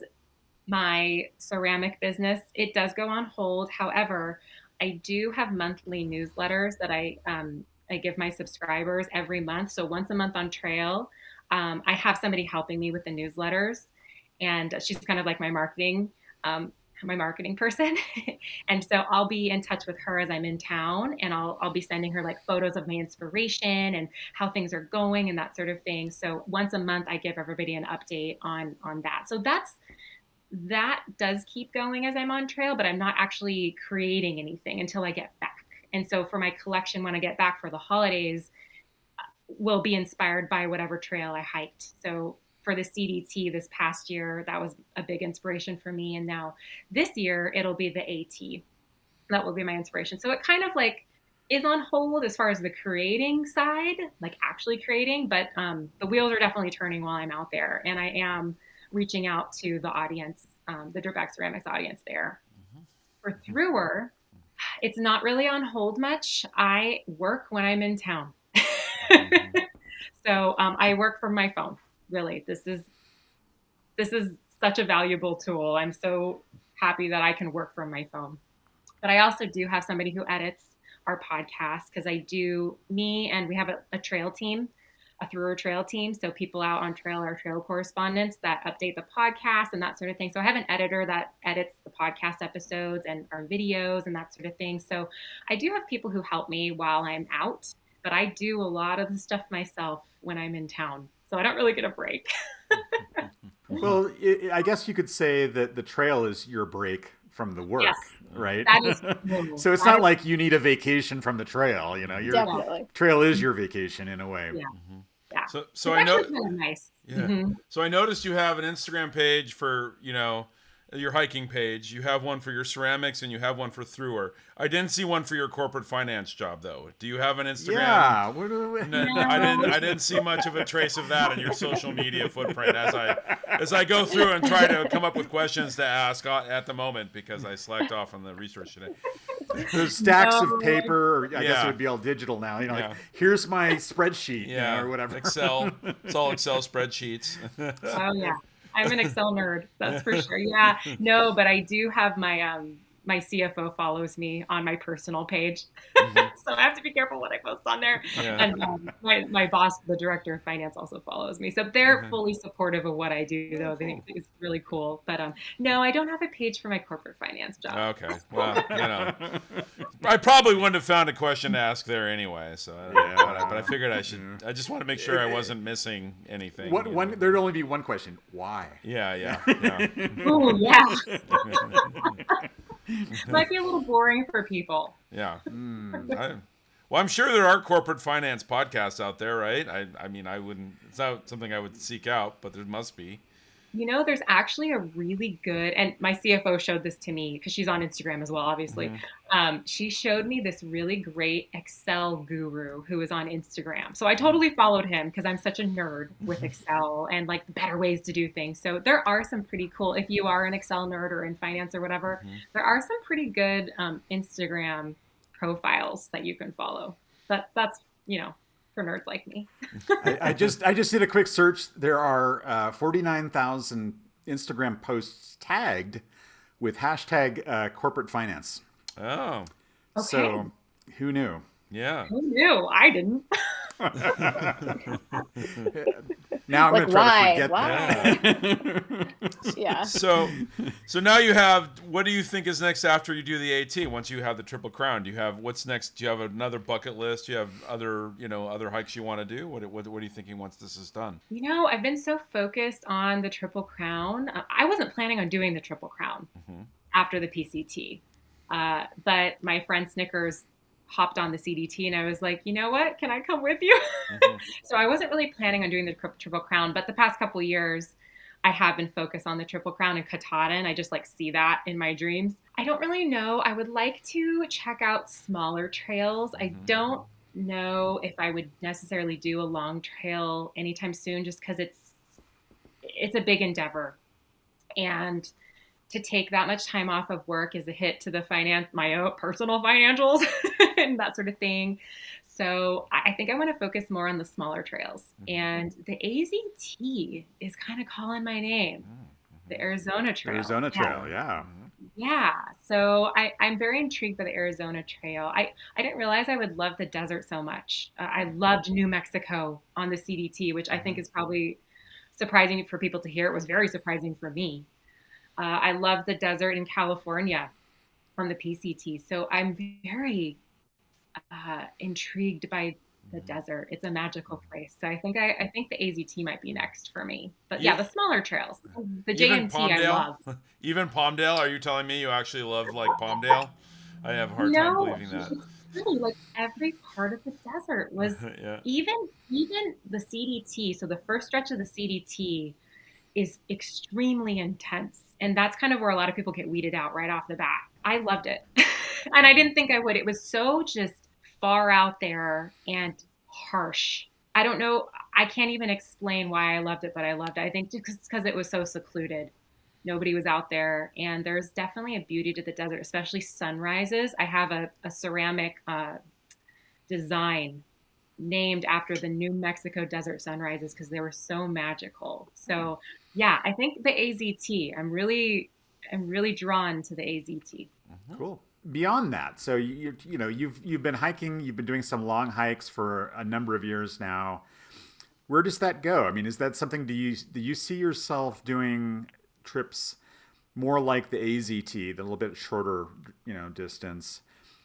my ceramic business, it does go on hold. However, I do have monthly newsletters that I um, I give my subscribers every month. So once a month on trail, um, I have somebody helping me with the newsletters. And she's kind of like my marketing um, my marketing person. And so i'll be in touch with her as i'm in town and I'll, I'll be sending her like photos of my inspiration and how things are going and that sort of thing. So once a month i give everybody an update on on that. So that's that does keep going as i'm on trail but i'm not actually creating anything until i get back. And so for my collection when i get back for the holidays uh, will be inspired by whatever trail i hiked. So for the CDT this past year, that was a big inspiration for me. And now this year, it'll be the AT. That will be my inspiration. So it kind of like is on hold as far as the creating side, like actually creating, but um, the wheels are definitely turning while I'm out there. And I am reaching out to the audience, um, the Dirtbag Ceramics audience there. For THRU-r, it's not really on hold much. I work when I'm in town. so um, I work from my phone really this is this is such a valuable tool. I'm so happy that i can work from my phone. But i also do have somebody who edits our podcast because i do me and we have a, a trail team a through trail team. So people out on trail are trail correspondents that update the podcast and that sort of thing. So i have an editor that edits the podcast episodes and our videos and that sort of thing. So i do have people who help me while i'm out but i do a lot of the stuff myself when i'm in town so I don't really get a break. Well, i I guess you could say that the trail is your break from the work, Yes. right? That is so it's that not is- like you need a vacation from the trail. You know, your Definitely. trail is your vacation in a way. Yeah. yeah. So so It's I know actually kinda nice. Yeah. Mhm. So I noticed you have an Instagram page for, you know, your hiking page. You have one for your ceramics and you have one for THRU-r. I didn't see one for your corporate finance job though. Do you have an Instagram? Yeah. What do we- No, I didn't. I didn't see much of a trace of that in your social media footprint as I as I go through and try to come up with questions to ask uh, at the moment because I slacked off on the research today. Those stacks No. of paper, or I guess it would be all digital now. You know, Yeah. like here's my spreadsheet, you Yeah, know, or whatever. Excel. It's all Excel spreadsheets. Oh yeah. I'm an Excel nerd, that's for sure. Yeah. No, but I do have my um my CFO follows me on my personal page. so I have to be careful what I post on there. Mm-hmm. Yeah. And um, my, my boss, the director of finance, also follows me. So they're Mhm. fully supportive of what I do, though. They think it's really cool. But um, no, I don't have a page for my corporate finance job. Okay. Well, you know, I probably wouldn't have found a question to ask there anyway. So, I- Yeah. but, I, but I figured I should. I just want to make sure I wasn't missing anything. What one? know. There'd only be one question. Why? Yeah, yeah, yeah. Oh yeah, might be a little boring for people. yeah. Hmm. I, well, I'm sure there are corporate finance podcasts out there, right? I, I mean, I wouldn't. It's not something I would seek out, but there must be. You know, there's actually a really good, and my CFO showed this to me because she's on Instagram as well, obviously. Mhm. Um, she showed me this really great Excel guru who is on Instagram. So I totally followed him because I'm such a nerd with Excel and like better ways to do things. So there are some pretty cool, if you are an Excel nerd or in finance or whatever, Mhm. there are some pretty good um, Instagram profiles that you can follow. That that's you know for nerds like me. I, I just I just did a quick search. There are uh, forty nine thousand Instagram posts tagged with hashtag uh, corporate finance. Oh, Okay. So who knew? yeah. Who knew? I didn't. Now I'm Like, gonna try to why? forget that. Yeah. So, so now you have. What do you think is next after you do the AT? Once you have the triple crown, do you have what's next? Do you have another bucket list? Do you have other, you know, other hikes you want to do? What, what, what are you thinking once this is done? You know, I've been so focused on the Triple Crown. Uh, I wasn't planning on doing the Triple Crown Mhm. after the PCT. Uh, but my friend Snickers hopped on the CDT and I was like, you know what? Can I come with you? Mhm. so I wasn't really planning on doing the Triple Crown, but the past couple of years, I have been focused on the Triple Crown and Katahdin. I just like see that in my dreams. I don't really know. I would like to check out smaller trails. I Mhm. don't know if I would necessarily do a long trail anytime soon, just because it's it's a big endeavor, and to take that much time off of work is a hit to the finance, my own personal financials, and that sort of thing. So I think I want to focus more on the smaller trails, Mhm. and the AZT is kind of calling my name, the Arizona Trail. Arizona Trail, yeah. Yeah. So I, I'm very intrigued by the Arizona Trail. I, I didn't realize I would love the desert so much. Uh, I loved New Mexico on the CDT, which I think is probably surprising for people to hear. It was very surprising for me. Uh, I love the desert in California on the PCT. So I'm very uh, intrigued by the Mm-hmm. desert. It's a magical place. So I think I, I think the AZT might be next for me. But yeah, Yeah. the smaller trails, the JMT I love. Even Palmdale? Are you telling me you actually love like Palmdale? I have a hard time believing that. really like every part of the desert was yeah. even even the CDT. So the first stretch of the CDT is extremely intense, and that's kind of where a lot of people get weeded out right off the bat. I loved it, and I didn't think I would. It was so just far out there and harsh. I don't know. I can't even explain why I loved it, but I loved it. I think just because it was so secluded. Nobody was out there, and there's definitely a beauty to the desert, especially sunrises. I have a, a ceramic uh, design named after the New Mexico desert sunrises because they were so magical. So yeah, I think the AZT. I'm really, I'm really drawn to the AZT. Mm-hmm. Cool. Beyond that, so you you know you've you've been hiking, you've been doing some long hikes for a number of years now. Where does that go? I mean, is that something do you do you see yourself doing trips more like the AZT, the little bit shorter, you know, distance,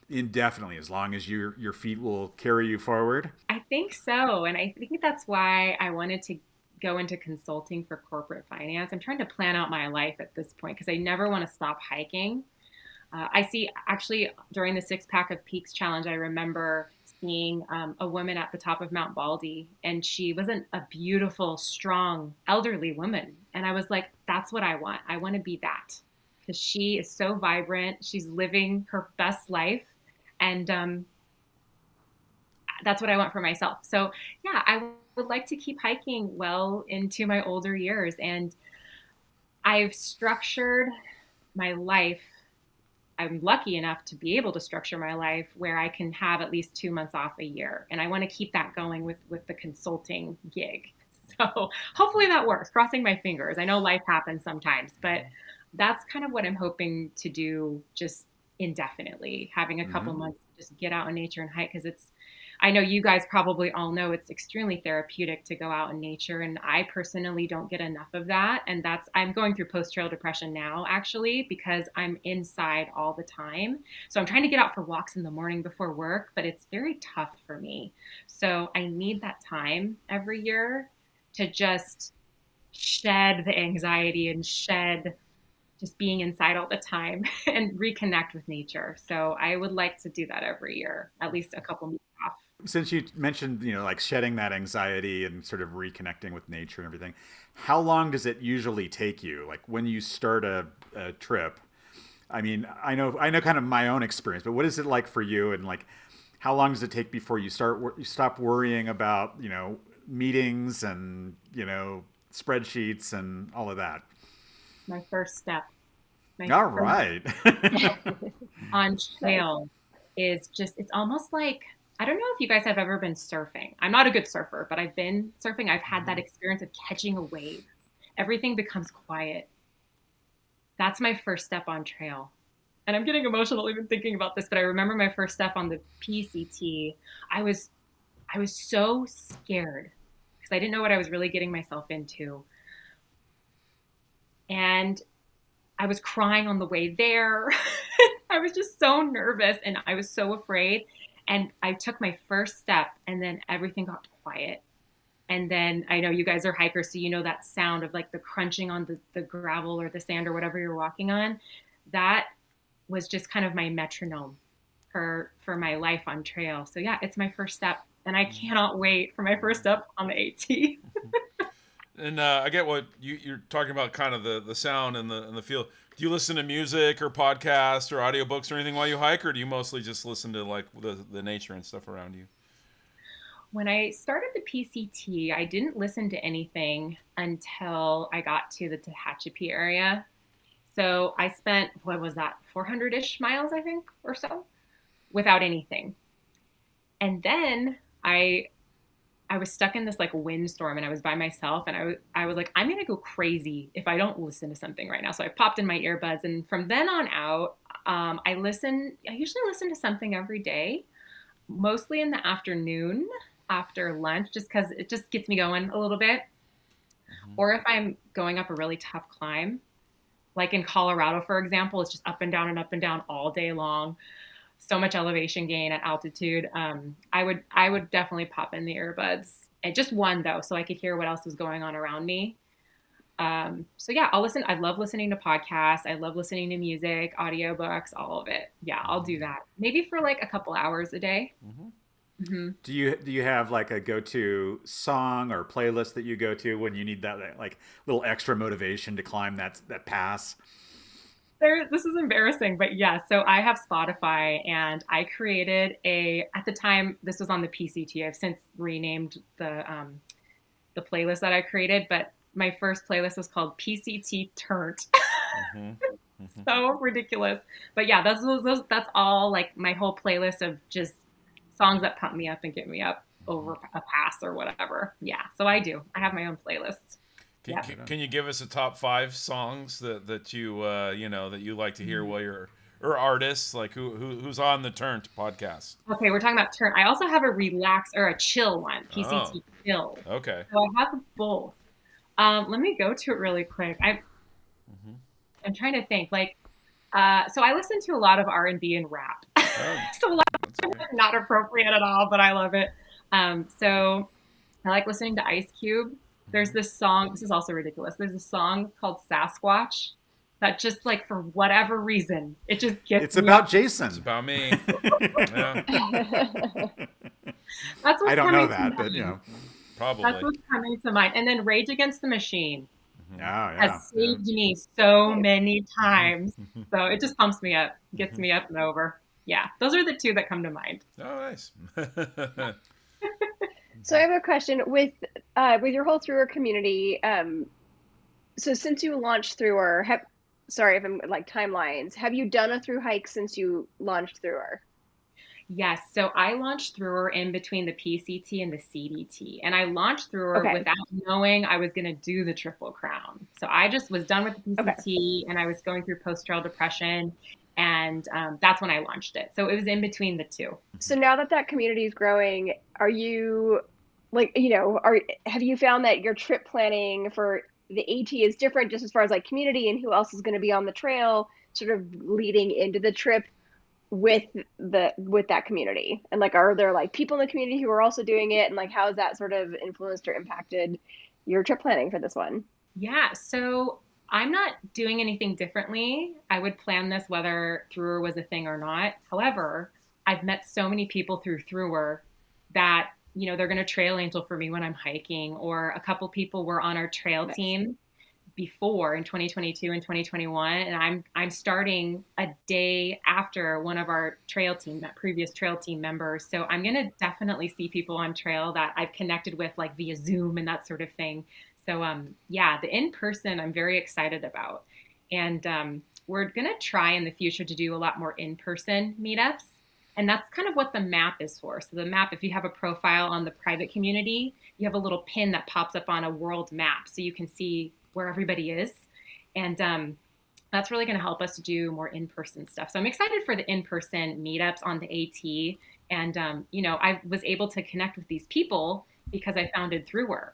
indefinitely, as long as your your feet will carry you forward? I think so, and I think that's why I wanted to go into consulting for corporate finance. I'm trying to plan out my life at this point because I never want to stop hiking. Uh, I see actually during the six pack of peaks challenge, I remember seeing um, a woman at the top of Mount Baldy, and she wasn't a beautiful, strong, elderly woman. And I was like, that's what I want. I want to be that because she is so vibrant. She's living her best life. And um, that's what I want for myself. So, yeah, I would like to keep hiking well into my older years. And I've structured my life I'm lucky enough to be able to structure my life where I can have at least two months off a year, and I want to keep that going with with the consulting gig. So hopefully that works. Crossing my fingers. I know life happens sometimes, but that's kind of what I'm hoping to do, just indefinitely. Having a couple Mhm. months to just get out in nature and hike because it's. I know you guys probably all know it's extremely therapeutic to go out in nature, and I personally don't get enough of that. And that's I'm going through post trail depression now, actually, because I'm inside all the time. So I'm trying to get out for walks in the morning before work, but it's very tough for me. So I need that time every year to just shed the anxiety and shed just being inside all the time and reconnect with nature. So I would like to do that every year, at least a couple months off. Since you mentioned, you know, like shedding that anxiety and sort of reconnecting with nature and everything, how long does it usually take you? Like when you start a, a trip, I mean, I know, I know kind of my own experience, but what is it like for you? And like, how long does it take before you start, you stop worrying about, you know, meetings and, you know, spreadsheets and all of that? My first step. My All first right. on trail is just it's almost like I don't know if you guys have ever been surfing. I'm not a good surfer, but I've been surfing. I've had that mm-hmm. experience of catching a wave. Everything becomes quiet. That's my first step on trail. And I'm getting emotional even thinking about this, but I remember my first step on the PCT. I was I was so scared because I didn't know what I was really getting myself into. And I was crying on the way there. I was just so nervous and I was so afraid. And I took my first step and then everything got quiet. And then I know you guys are hikers, so you know that sound of like the crunching on the, the gravel or the sand or whatever you're walking on. That was just kind of my metronome for for my life on trail. So yeah, it's my first step. And I cannot wait for my first step on the AT. And uh, I get what you, you're talking about, kind of the, the sound and the and the feel. Do you listen to music or podcasts or audiobooks or anything while you hike, or do you mostly just listen to like the, the nature and stuff around you? when I started the PCT, I didn't listen to anything until I got to the Tehachapi area. So I spent, what was that, 400 ish miles, I think, or so, without anything. And then I. I was stuck in this like windstorm and I was by myself and I was like I'm gonna go crazy if I don't listen to something right now. So I popped in my earbuds and from then on out, um, I listen. I usually listen to something every day, mostly in the afternoon after lunch just because it just gets me going a little bit. or if I'm going up a really tough climb, like in Colorado, for example, it's just up and down and up and down all day long. So much elevation gain at altitude. Um, I would I would definitely pop in the earbuds. And just one though, so I could hear what else was going on around me. Um, so yeah, I'll listen. I love listening to podcasts. I love listening to music, audiobooks, all of it. Yeah, I'll do that. Maybe for like a couple hours a day. Mhm. hmm Do you do you have like a go to song or playlist that you go to when you need that like little extra motivation to climb that that pass? There, this is embarrassing, but yeah. So I have Spotify, and I created a. At the time, this was on the PCT. I've since renamed the um, the playlist that I created, but my first playlist was called PCT Turnt. Mhm. so ridiculous. But yeah, those, those, those that's all like my whole playlist of just songs that pump me up and get me up over a pass or whatever. Yeah, so I do. I have my own playlist. Can, Yeah. can, can you give us a top five songs that that you uh, you know that you like to hear Mm-hmm. while you're or artists like who, who who's on the Turnt podcast? Okay, we're talking about turn. I also have a relax or a chill one, PCT Oh. chill. Okay. So I have both. Um, let me go to it really quick. I Mhm. I'm trying to think. Like, uh, so I listen to a lot of R and B and rap. Oh, so like, that's okay. not appropriate at all, but I love it. Um, so I like listening to Ice Cube. There's this song. This is also ridiculous. There's a song called Sasquatch that just like for whatever reason it just gets. It's me about up. Jason. It's about me. That's what's I don't know coming to that, but mind. you know, probably. That's what's coming to mind. And then Rage Against the Machine mm-hmm. oh, yeah. has saved me so many times. Mm-hmm. So it just pumps me up, gets mm-hmm. me up and over. Yeah, those are the two that come to mind. Oh, nice. So I have a question with uh, with your whole THRU-r community. Um, so since you launched THRU-r, have sorry if I'm like timelines. Have you done a through hike since you launched THRU-r? Yes, so I launched Through in between the PCT and the CDT, and I launched Through Okay. without knowing I was going to do the Triple Crown. So I just was done with the Okay. PCT, and I was going through post trail depression, and um, that's when I launched it. So it was in between the two. So now that that community is growing, are you like you know are have you found that your trip planning for the AT is different just as far as like community and who else is going to be on the trail, sort of leading into the trip with the with that community and like are there like people in the community who are also doing it and like how has that sort of influenced or impacted your trip planning for this one Yeah, so I'm not doing anything differently. I would plan this whether THRU-r was a thing or not. However, I've met so many people through THRU-r that you know they're going to trail angel for me when I'm hiking, or a couple people were on our trail team before in 2022 and 2021 and I'm I'm starting a day after one of our trail team that previous trail team members so I'm going to definitely see people on trail that I've connected with like via Zoom and that sort of thing so um, yeah, the in person I'm very excited about, and um, we're gonna try in the future to do a lot more in person meetups, and that's kind of what the map is for. So the map, if you have a profile on the private community, you have a little pin that pops up on a world map, so you can see where everybody is, and um, that's really going to help us do more in person stuff. So I'm excited for the in person meetups on the AT, and um, you know I was able to connect with these people because I founded THRU-r.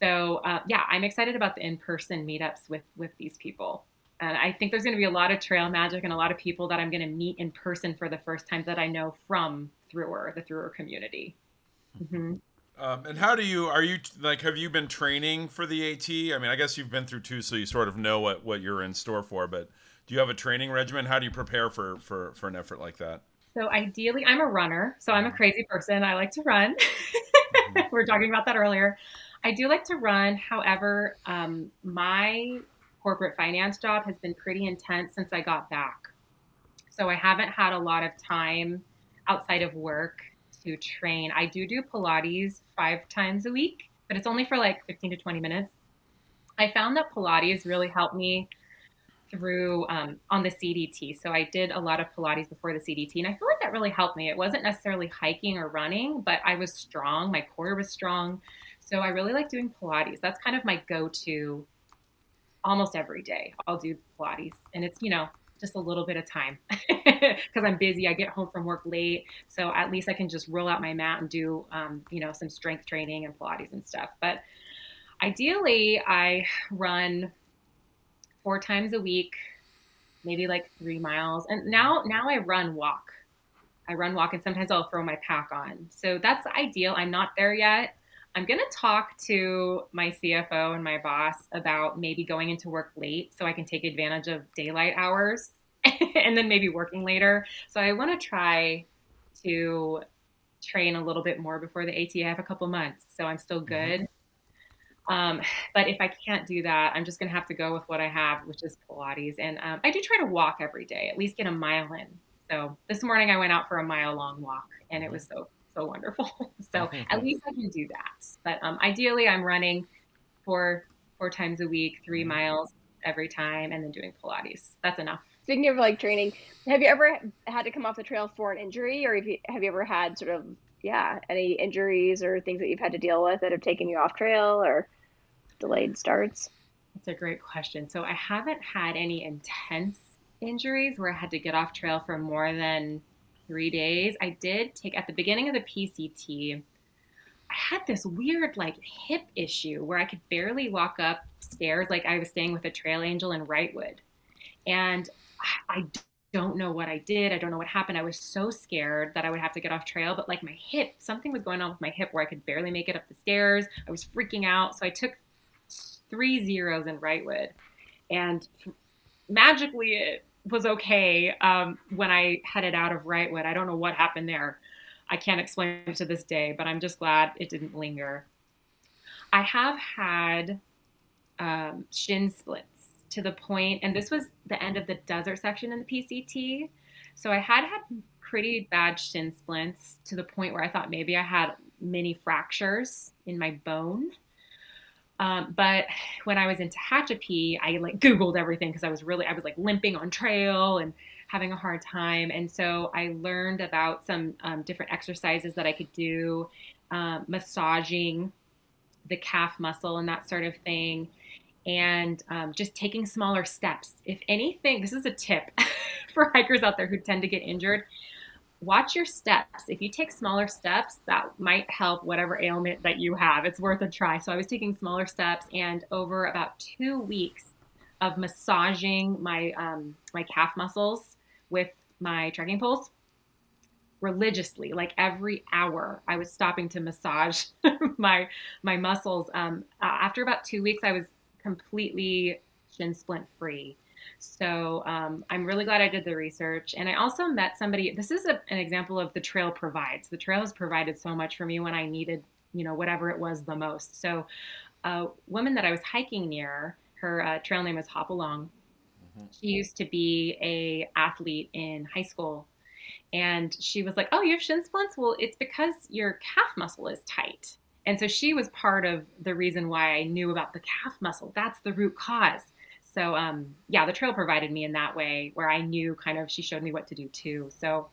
So uh, yeah, I'm excited about the in-person meetups with with these people. And I think there's going to be a lot of trail magic and a lot of people that I'm going to meet in person for the first time that I know from THRU-r, the THRU-r community. hmm Um, and how do you are you like have you been training for the AT? I mean, I guess you've been through two, so you sort of know what what you're in store for. But do you have a training regimen? How do you prepare for for for an effort like that? So ideally, I'm a runner. So I'm a crazy person. I like to run. we were talking about that earlier. I do like to run. However, um, my corporate finance job has been pretty intense since I got back. So I haven't had a lot of time outside of work to train. I do do Pilates five times a week, but it's only for like 15 to 20 minutes. I found that Pilates really helped me through um, on the CDT. So I did a lot of Pilates before the CDT, and I feel like that really helped me. It wasn't necessarily hiking or running, but I was strong. My core was strong. So I really like doing Pilates. That's kind of my go to almost every day. I'll do Pilates, and it's, you know, just a little bit of time because I'm busy. I get home from work late. So at least I can just roll out my mat and do, um, you know, some strength training and Pilates and stuff. But ideally, I run four times a week, maybe like three miles. And now, now I run walk. I run walk, and sometimes I'll throw my pack on. So that's ideal. I'm not there yet. I'm going to talk to my CFO and my boss about maybe going into work late so I can take advantage of daylight hours and then maybe working later. So I want to try to train a little bit more before the AT. I have a couple months, so I'm still good. Um, but if I can't do that, I'm just going to have to go with what I have, which is Pilates. And um, I do try to walk every day, at least get a mile in. So this morning I went out for a mile long walk, and it was so so wonderful. so at least I can do that. But um, ideally, I'm running four four times a week, three miles every time, and then doing Pilates. That's enough. Speaking of like training, have you ever had to come off the trail for an injury, or have you have you ever had sort of yeah any injuries or things that you've had to deal with that have taken you off trail or delayed starts? That's a great question. So I haven't had any intense injuries where I had to get off trail for more than three days. I did take at the beginning of the PCT. I had this weird like hip issue where I could barely walk up stairs. Like I was staying with a trail angel in Wrightwood, and I don't know what I did. I don't know what happened. I was so scared that I would have to get off trail, but like my hip, something was going on with my hip where I could barely make it up the stairs. I was freaking out. So I took three zeros in Wrightwood and magically it was okay um, when I headed out of Wrightwood. I don't know what happened there. I can't explain to this day, but I'm just glad it didn't linger. I have had um, shin splits to the point, and this was the end of the desert section in the PCT. So I had had pretty bad shin splints to the point where I thought maybe I had mini fractures in my bone. Um, but when I was in Tehachapi, I like Googled everything because I was really, I was like limping on trail and having a hard time. And so I learned about some um, different exercises that I could do, um, massaging the calf muscle and that sort of thing and um, just taking smaller steps. If anything, this is a tip for hikers out there who tend to get injured. Watch your steps. If you take smaller steps, that might help whatever ailment that you have. It's worth a try. So I was taking smaller steps, and over about two weeks of massaging my um, my calf muscles with my trekking poles religiously, like every hour, I was stopping to massage my my muscles. Um, after about two weeks, I was completely shin splint free. So um, I'm really glad I did the research. And I also met somebody. This is a, an example of the trail provides. The trail has provided so much for me when I needed, you know, whatever it was the most. So a woman that I was hiking near, her uh, trail name is Hop Along. She used to be a athlete in high school. And she was like, "Oh, you have shin splints? Well, it's because your calf muscle is tight." And so she was part of the reason why I knew about the calf muscle. That's the root cause. So um, yeah, the trail provided me in that way where I knew kind of she showed me what to do too. So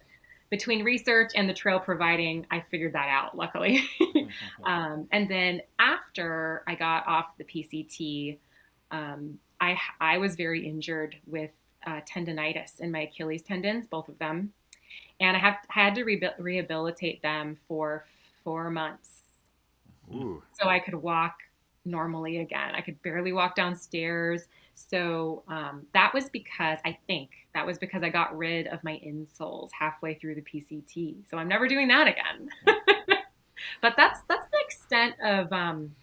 between research and the trail providing, I figured that out luckily. um, and then after I got off the PCT, um, I I was very injured with uh, tendonitis in my Achilles tendons, both of them, and I have had to rehabil- rehabilitate them for four months Ooh. so I could walk normally again. I could barely walk downstairs. So um, that was because I think that was because I got rid of my insoles halfway through the PCT. So I'm never doing that again. but that's that's the extent of um,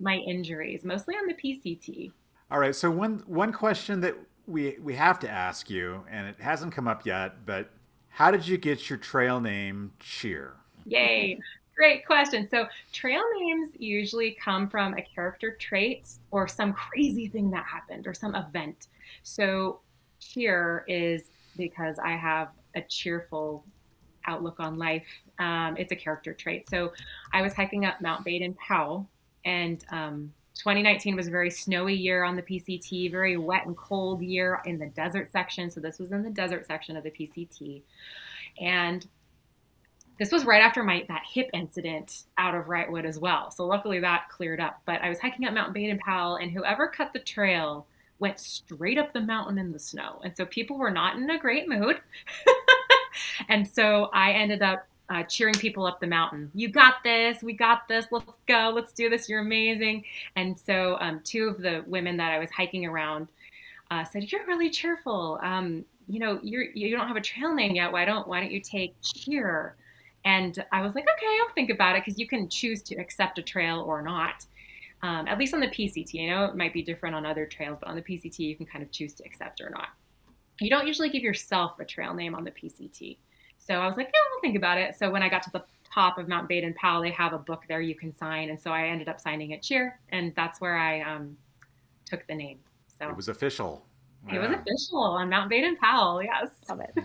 my injuries, mostly on the PCT. All right. So one one question that we we have to ask you, and it hasn't come up yet, but how did you get your trail name Cheer? Yay. Great question. So, trail names usually come from a character trait or some crazy thing that happened or some event. So, cheer is because I have a cheerful outlook on life. Um, it's a character trait. So, I was hiking up Mount Baden Powell, and um, 2019 was a very snowy year on the PCT, very wet and cold year in the desert section. So, this was in the desert section of the PCT. And this was right after my that hip incident out of Wrightwood as well. So luckily that cleared up. But I was hiking up Mount Baden Powell, and whoever cut the trail went straight up the mountain in the snow, and so people were not in a great mood. and so I ended up uh, cheering people up the mountain. You got this. We got this. Let's go. Let's do this. You're amazing. And so um, two of the women that I was hiking around uh, said, "You're really cheerful. Um, you know, you're you don't have a trail name yet. Why don't Why don't you take cheer?" And I was like, "Okay, I'll think about it because you can choose to accept a trail or not." Um, at least on the PCT, I know it might be different on other trails, but on the PCT, you can kind of choose to accept or not. You don't usually give yourself a trail name on the PCT. So I was like, yeah, I'll think about it. So when I got to the top of Mount Baden Powell, they have a book there you can sign. And so I ended up signing at Cheer, and that's where I um, took the name. So It was official. it was official on Mount Baden Powell, yes. Love it.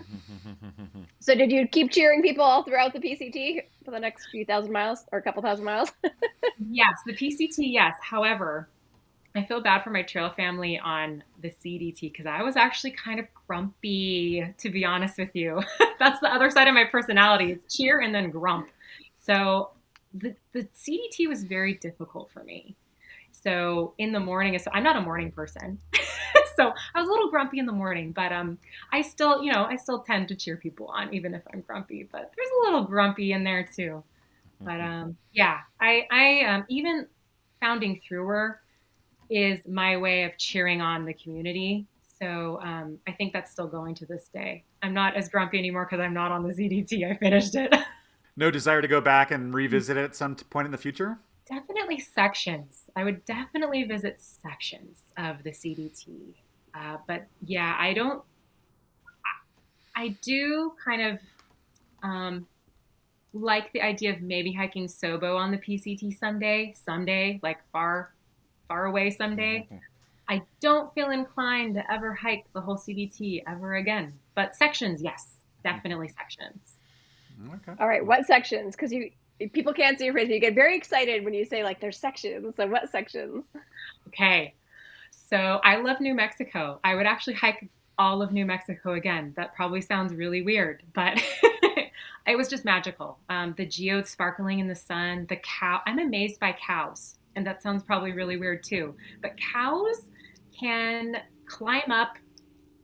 So did you keep cheering people all throughout the PCT for the next few thousand miles or a couple thousand miles? Yes, the PCT, yes. However, I feel bad for my trail family on the CDT because I was actually kind of grumpy, to be honest with you. That's the other side of my personality. Cheer and then grump. So the, the CDT was very difficult for me. So in the morning, so I'm not a morning person. so I was a little grumpy in the morning, but um, I still, you know, I still tend to cheer people on, even if I'm grumpy. But there's a little grumpy in there too. But um, yeah, I, I um, even founding THRU-r is my way of cheering on the community. So um, I think that's still going to this day. I'm not as grumpy anymore because I'm not on the CDT. I finished it. No desire to go back and revisit it at some point in the future? definitely sections. I would definitely visit sections of the CDT. Uh, but yeah, I don't. I, I do kind of um, like the idea of maybe hiking Sobo on the PCT someday, someday, like far, far away someday. I don't feel inclined to ever hike the whole CDT ever again. But sections, yes, definitely sections. Okay. All right, what sections? Because you people can't see your face. You get very excited when you say like there's sections. So what sections? Okay. So I love New Mexico. I would actually hike all of New Mexico again. That probably sounds really weird, but it was just magical. Um, the geodes sparkling in the sun, the cow. I'm amazed by cows. And that sounds probably really weird too. But cows can climb up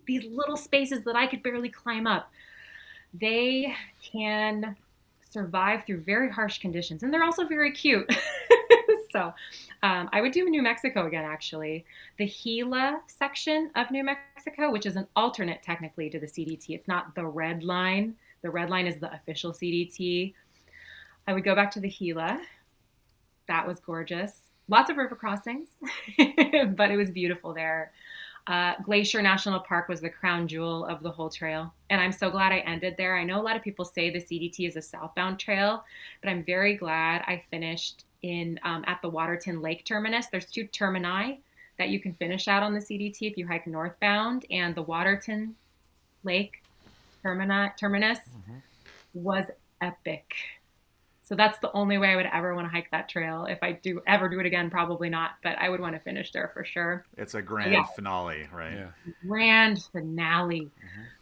these little spaces that I could barely climb up. They can survive through very harsh conditions, and they're also very cute. so um, I would do New Mexico again, actually. The Gila section of New Mexico, which is an alternate technically to the CDT, it's not the red line. The red line is the official CDT. I would go back to the Gila. That was gorgeous. Lots of river crossings, but it was beautiful there. Uh, Glacier National Park was the crown jewel of the whole trail. And I'm so glad I ended there. I know a lot of people say the CDT is a southbound trail, but I'm very glad I finished in um, at the Waterton Lake terminus. There's two termini that you can finish out on the CDT if you hike northbound, and the Waterton Lake termini, terminus was epic. So that's the only way I would ever want to hike that trail. If I do ever do it again, probably not, but I would want to finish there for sure. It's a grand Yeah. finale, right? Yeah. Grand finale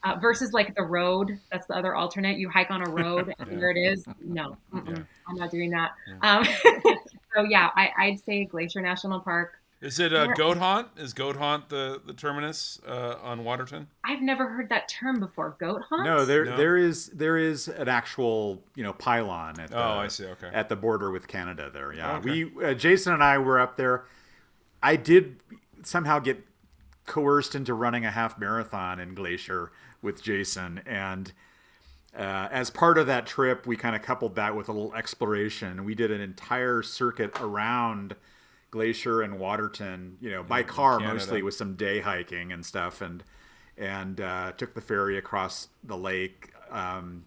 uh, versus like the road. That's the other alternate. You hike on a road and Yeah. there it is. No, Yeah. I'm not doing that. Um, so yeah, I, I'd say Glacier National Park. Is it uh, Goat Haunt? Is Goat Haunt the, the terminus uh, on Waterton? I've never heard that term before. Goat hunt? No, there No. there is there is an actual you know pylon at the, Oh, I see. Okay. at the border with Canada. There, yeah. Okay. We uh, Jason and I were up there. I did somehow get coerced into running a half marathon in Glacier with Jason, and uh, as part of that trip, we kind of coupled that with a little exploration. We did an entire circuit around Glacier and Waterton, you know, by car Canada. mostly, with some day hiking and stuff, and and uh, took the ferry across the lake um,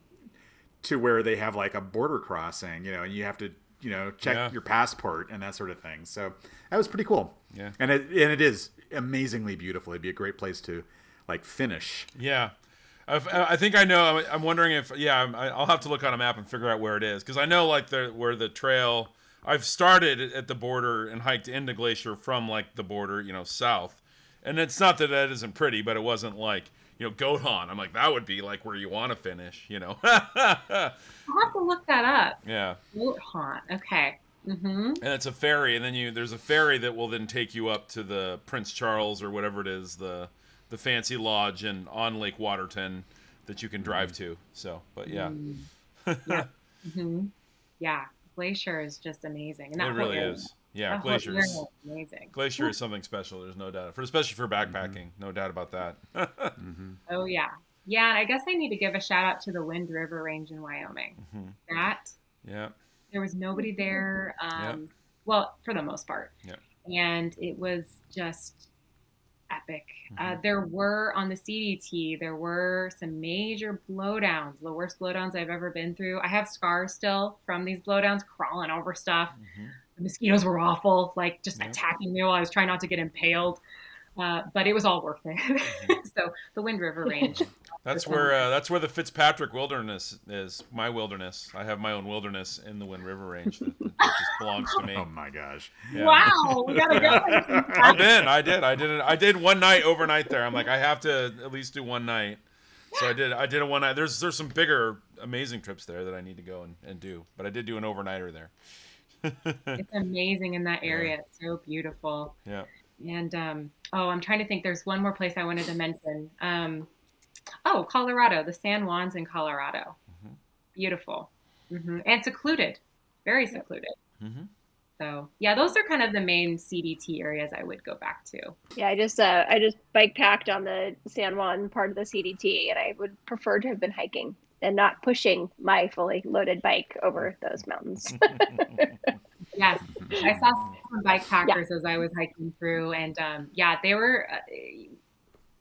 to where they have like a border crossing, you know, and you have to you know check Yeah. your passport and that sort of thing. So that was pretty cool. Yeah. and it and it is amazingly beautiful. It'd be a great place to like finish. Yeah. I've, think I know. I'm- wondering if, yeah, I'll have to look on a map and figure out where it is because I know like the where the trail. I've started at the border and hiked into Glacier from like the border, you know, south. And it's not that that isn't pretty, but it wasn't like you know Goat Haunt. I'm like that would be like where you want to finish, you know. I'll have to look that up. yeah. Goat haunt. Okay. Mm-hmm. and it's a ferry and then you there's a ferry that will then take you up to the prince charles or whatever it is the the fancy lodge and on lake waterton that you can drive to so but yeah Yeah. hmm Yeah, Glacier is just amazing. And that It really area- is. Yeah, glaciers. is amazing. Glacier is something special. There's no doubt, for especially for backpacking. No doubt about that. Oh yeah, yeah. And I guess I need to give a shout out to the Wind River Range in Wyoming. Mhm. That Yeah. there was nobody there. Um, Yeah. Well, for the most part. Yeah. And it was just epic. Uh, Mhm. there were on the CDT, there were some major blowdowns, the worst blowdowns I've ever been through. I have scars still from these blowdowns, crawling over stuff. Mhm. The mosquitoes were awful, like just Yeah. attacking me while I was trying not to get impaled. Uh, but it was all worth it. Mm-hmm. so the Wind River Range. That's where uh, that's where the Fitzpatrick Wilderness is. My wilderness. I have my own wilderness in the Wind River Range that, that just belongs to me. Oh my gosh. Yeah. Wow, we gotta go. I've been. I did. I did. it- I did one night overnight there. I'm like, I have to at least do one night. So I did. I did a one night. There's there's some bigger, amazing trips there that I need to go and, and do. But I did do an overnighter there. it's amazing in that area. It's so beautiful. Yeah. And um, oh, I'm trying to think. There's one more place I wanted to mention. Um, oh, Colorado, the San Juans in Colorado. Mhm. Beautiful hmm and secluded, very secluded. hmm So yeah, those are kind of the main CDT areas I would go back to. Yeah, I just uh, I just bike packed on the San Juan part of the CDT, and I would prefer to have been hiking and not pushing my fully loaded bike over those mountains. Yes, I saw some bike packers as I was hiking through, and um, yeah, they were. Uh,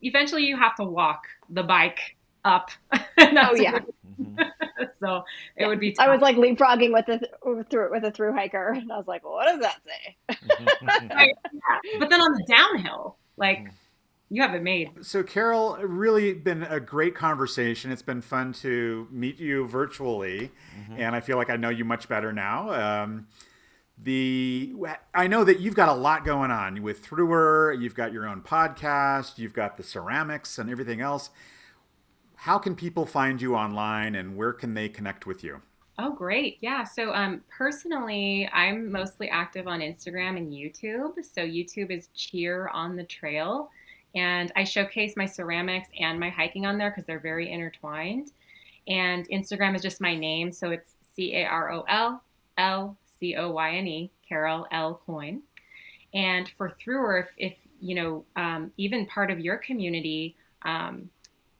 eventually, you have to walk the bike up. Oh, yeah. so it would be. I was like leapfrogging with a through with a through hiker, and I was like, "What does that say?" Right, yeah. But then on the downhill, like you have it made. So, Carol, really been a great conversation. It's been fun to meet you virtually, and I feel like I know you much better now. Um, the I know that you've got a lot going on with THRU-r. You've got your own podcast. You've got the ceramics and everything else. How can people find you online, and where can they connect with you? Oh, great. Yeah. So, um, personally, I'm mostly active on Instagram and YouTube. So, YouTube is Cheer on the Trail. And I showcase my ceramics and my hiking on there because they're very intertwined. And Instagram is just my name. So, it's C A R O L L C O Y N E, Carol L. Coyne. And for THRU-r, if, if you know, um, even part of your community, um,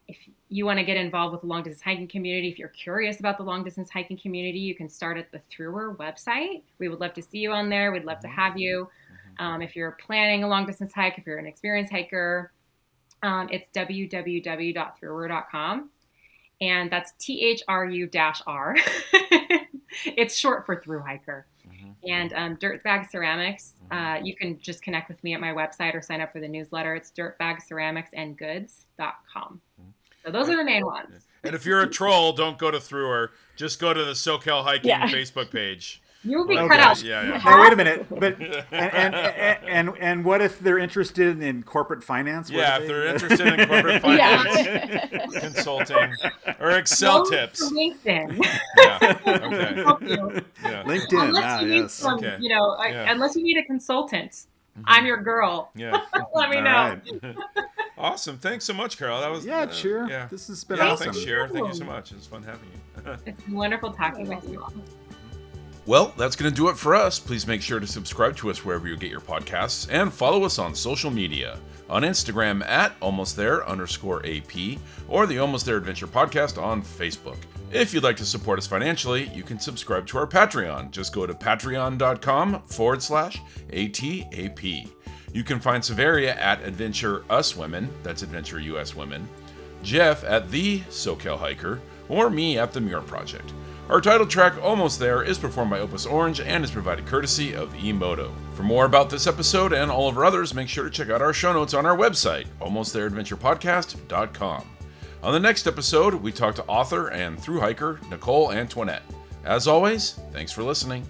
if you want to get involved with the long distance hiking community, if you're curious about the long distance hiking community, you can start at the THRU-r website. We would love to see you on there. We'd love to have you. Um, if you're planning a long distance hike, if you're an experienced hiker, um, it's www.THRU-r.com. And that's T H R U dash R. It's short for through hiker. And um, Dirtbag Ceramics, uh, you can just connect with me at my website or sign up for the newsletter. It's dirtbagceramicsandgoods.com. So those are the main ones. And if you're a troll, don't go to THRU-r. Just go to the SoCal Hiking Yeah. Facebook page. You will be Oh, cut gosh. out. Yeah, yeah. Now, wait a minute, but and and, and and and what if they're interested in corporate finance? What Yeah, do if they- they're interested in corporate finance, consulting, or Excel Go tips. LinkedIn. Yeah. Okay. Help. Yeah. LinkedIn. unless ah, you need yes. some, Okay. you know, Yeah. unless you need a consultant, I'm your girl. Yeah. Let me All know. right. Awesome. Thanks so much, Carol. That was Yeah, uh, cheer. Yeah. This has been yeah, awesome. thanks, Cheer. Thank you so much. It was fun having you. It's wonderful talking with you all. Well, that's going to do it for us. Please make sure to subscribe to us wherever you get your podcasts and follow us on social media. On Instagram at almost there underscore AP or the Almost There Adventure Podcast on Facebook. If you'd like to support us financially, you can subscribe to our Patreon. Just go to patreon.com forward slash ATAP. You can find Severia at Adventure Us Women, that's Adventure US Women, Jeff at The SoCal Hiker, or me at The Muir Project. Our title track, Almost There, is performed by Opus Orange and is provided courtesy of Emoto. For more about this episode and all of our others, make sure to check out our show notes on our website, almostthereadventurepodcast.com. On the next episode, we talk to author and through hiker Nicole Antoinette. As always, thanks for listening.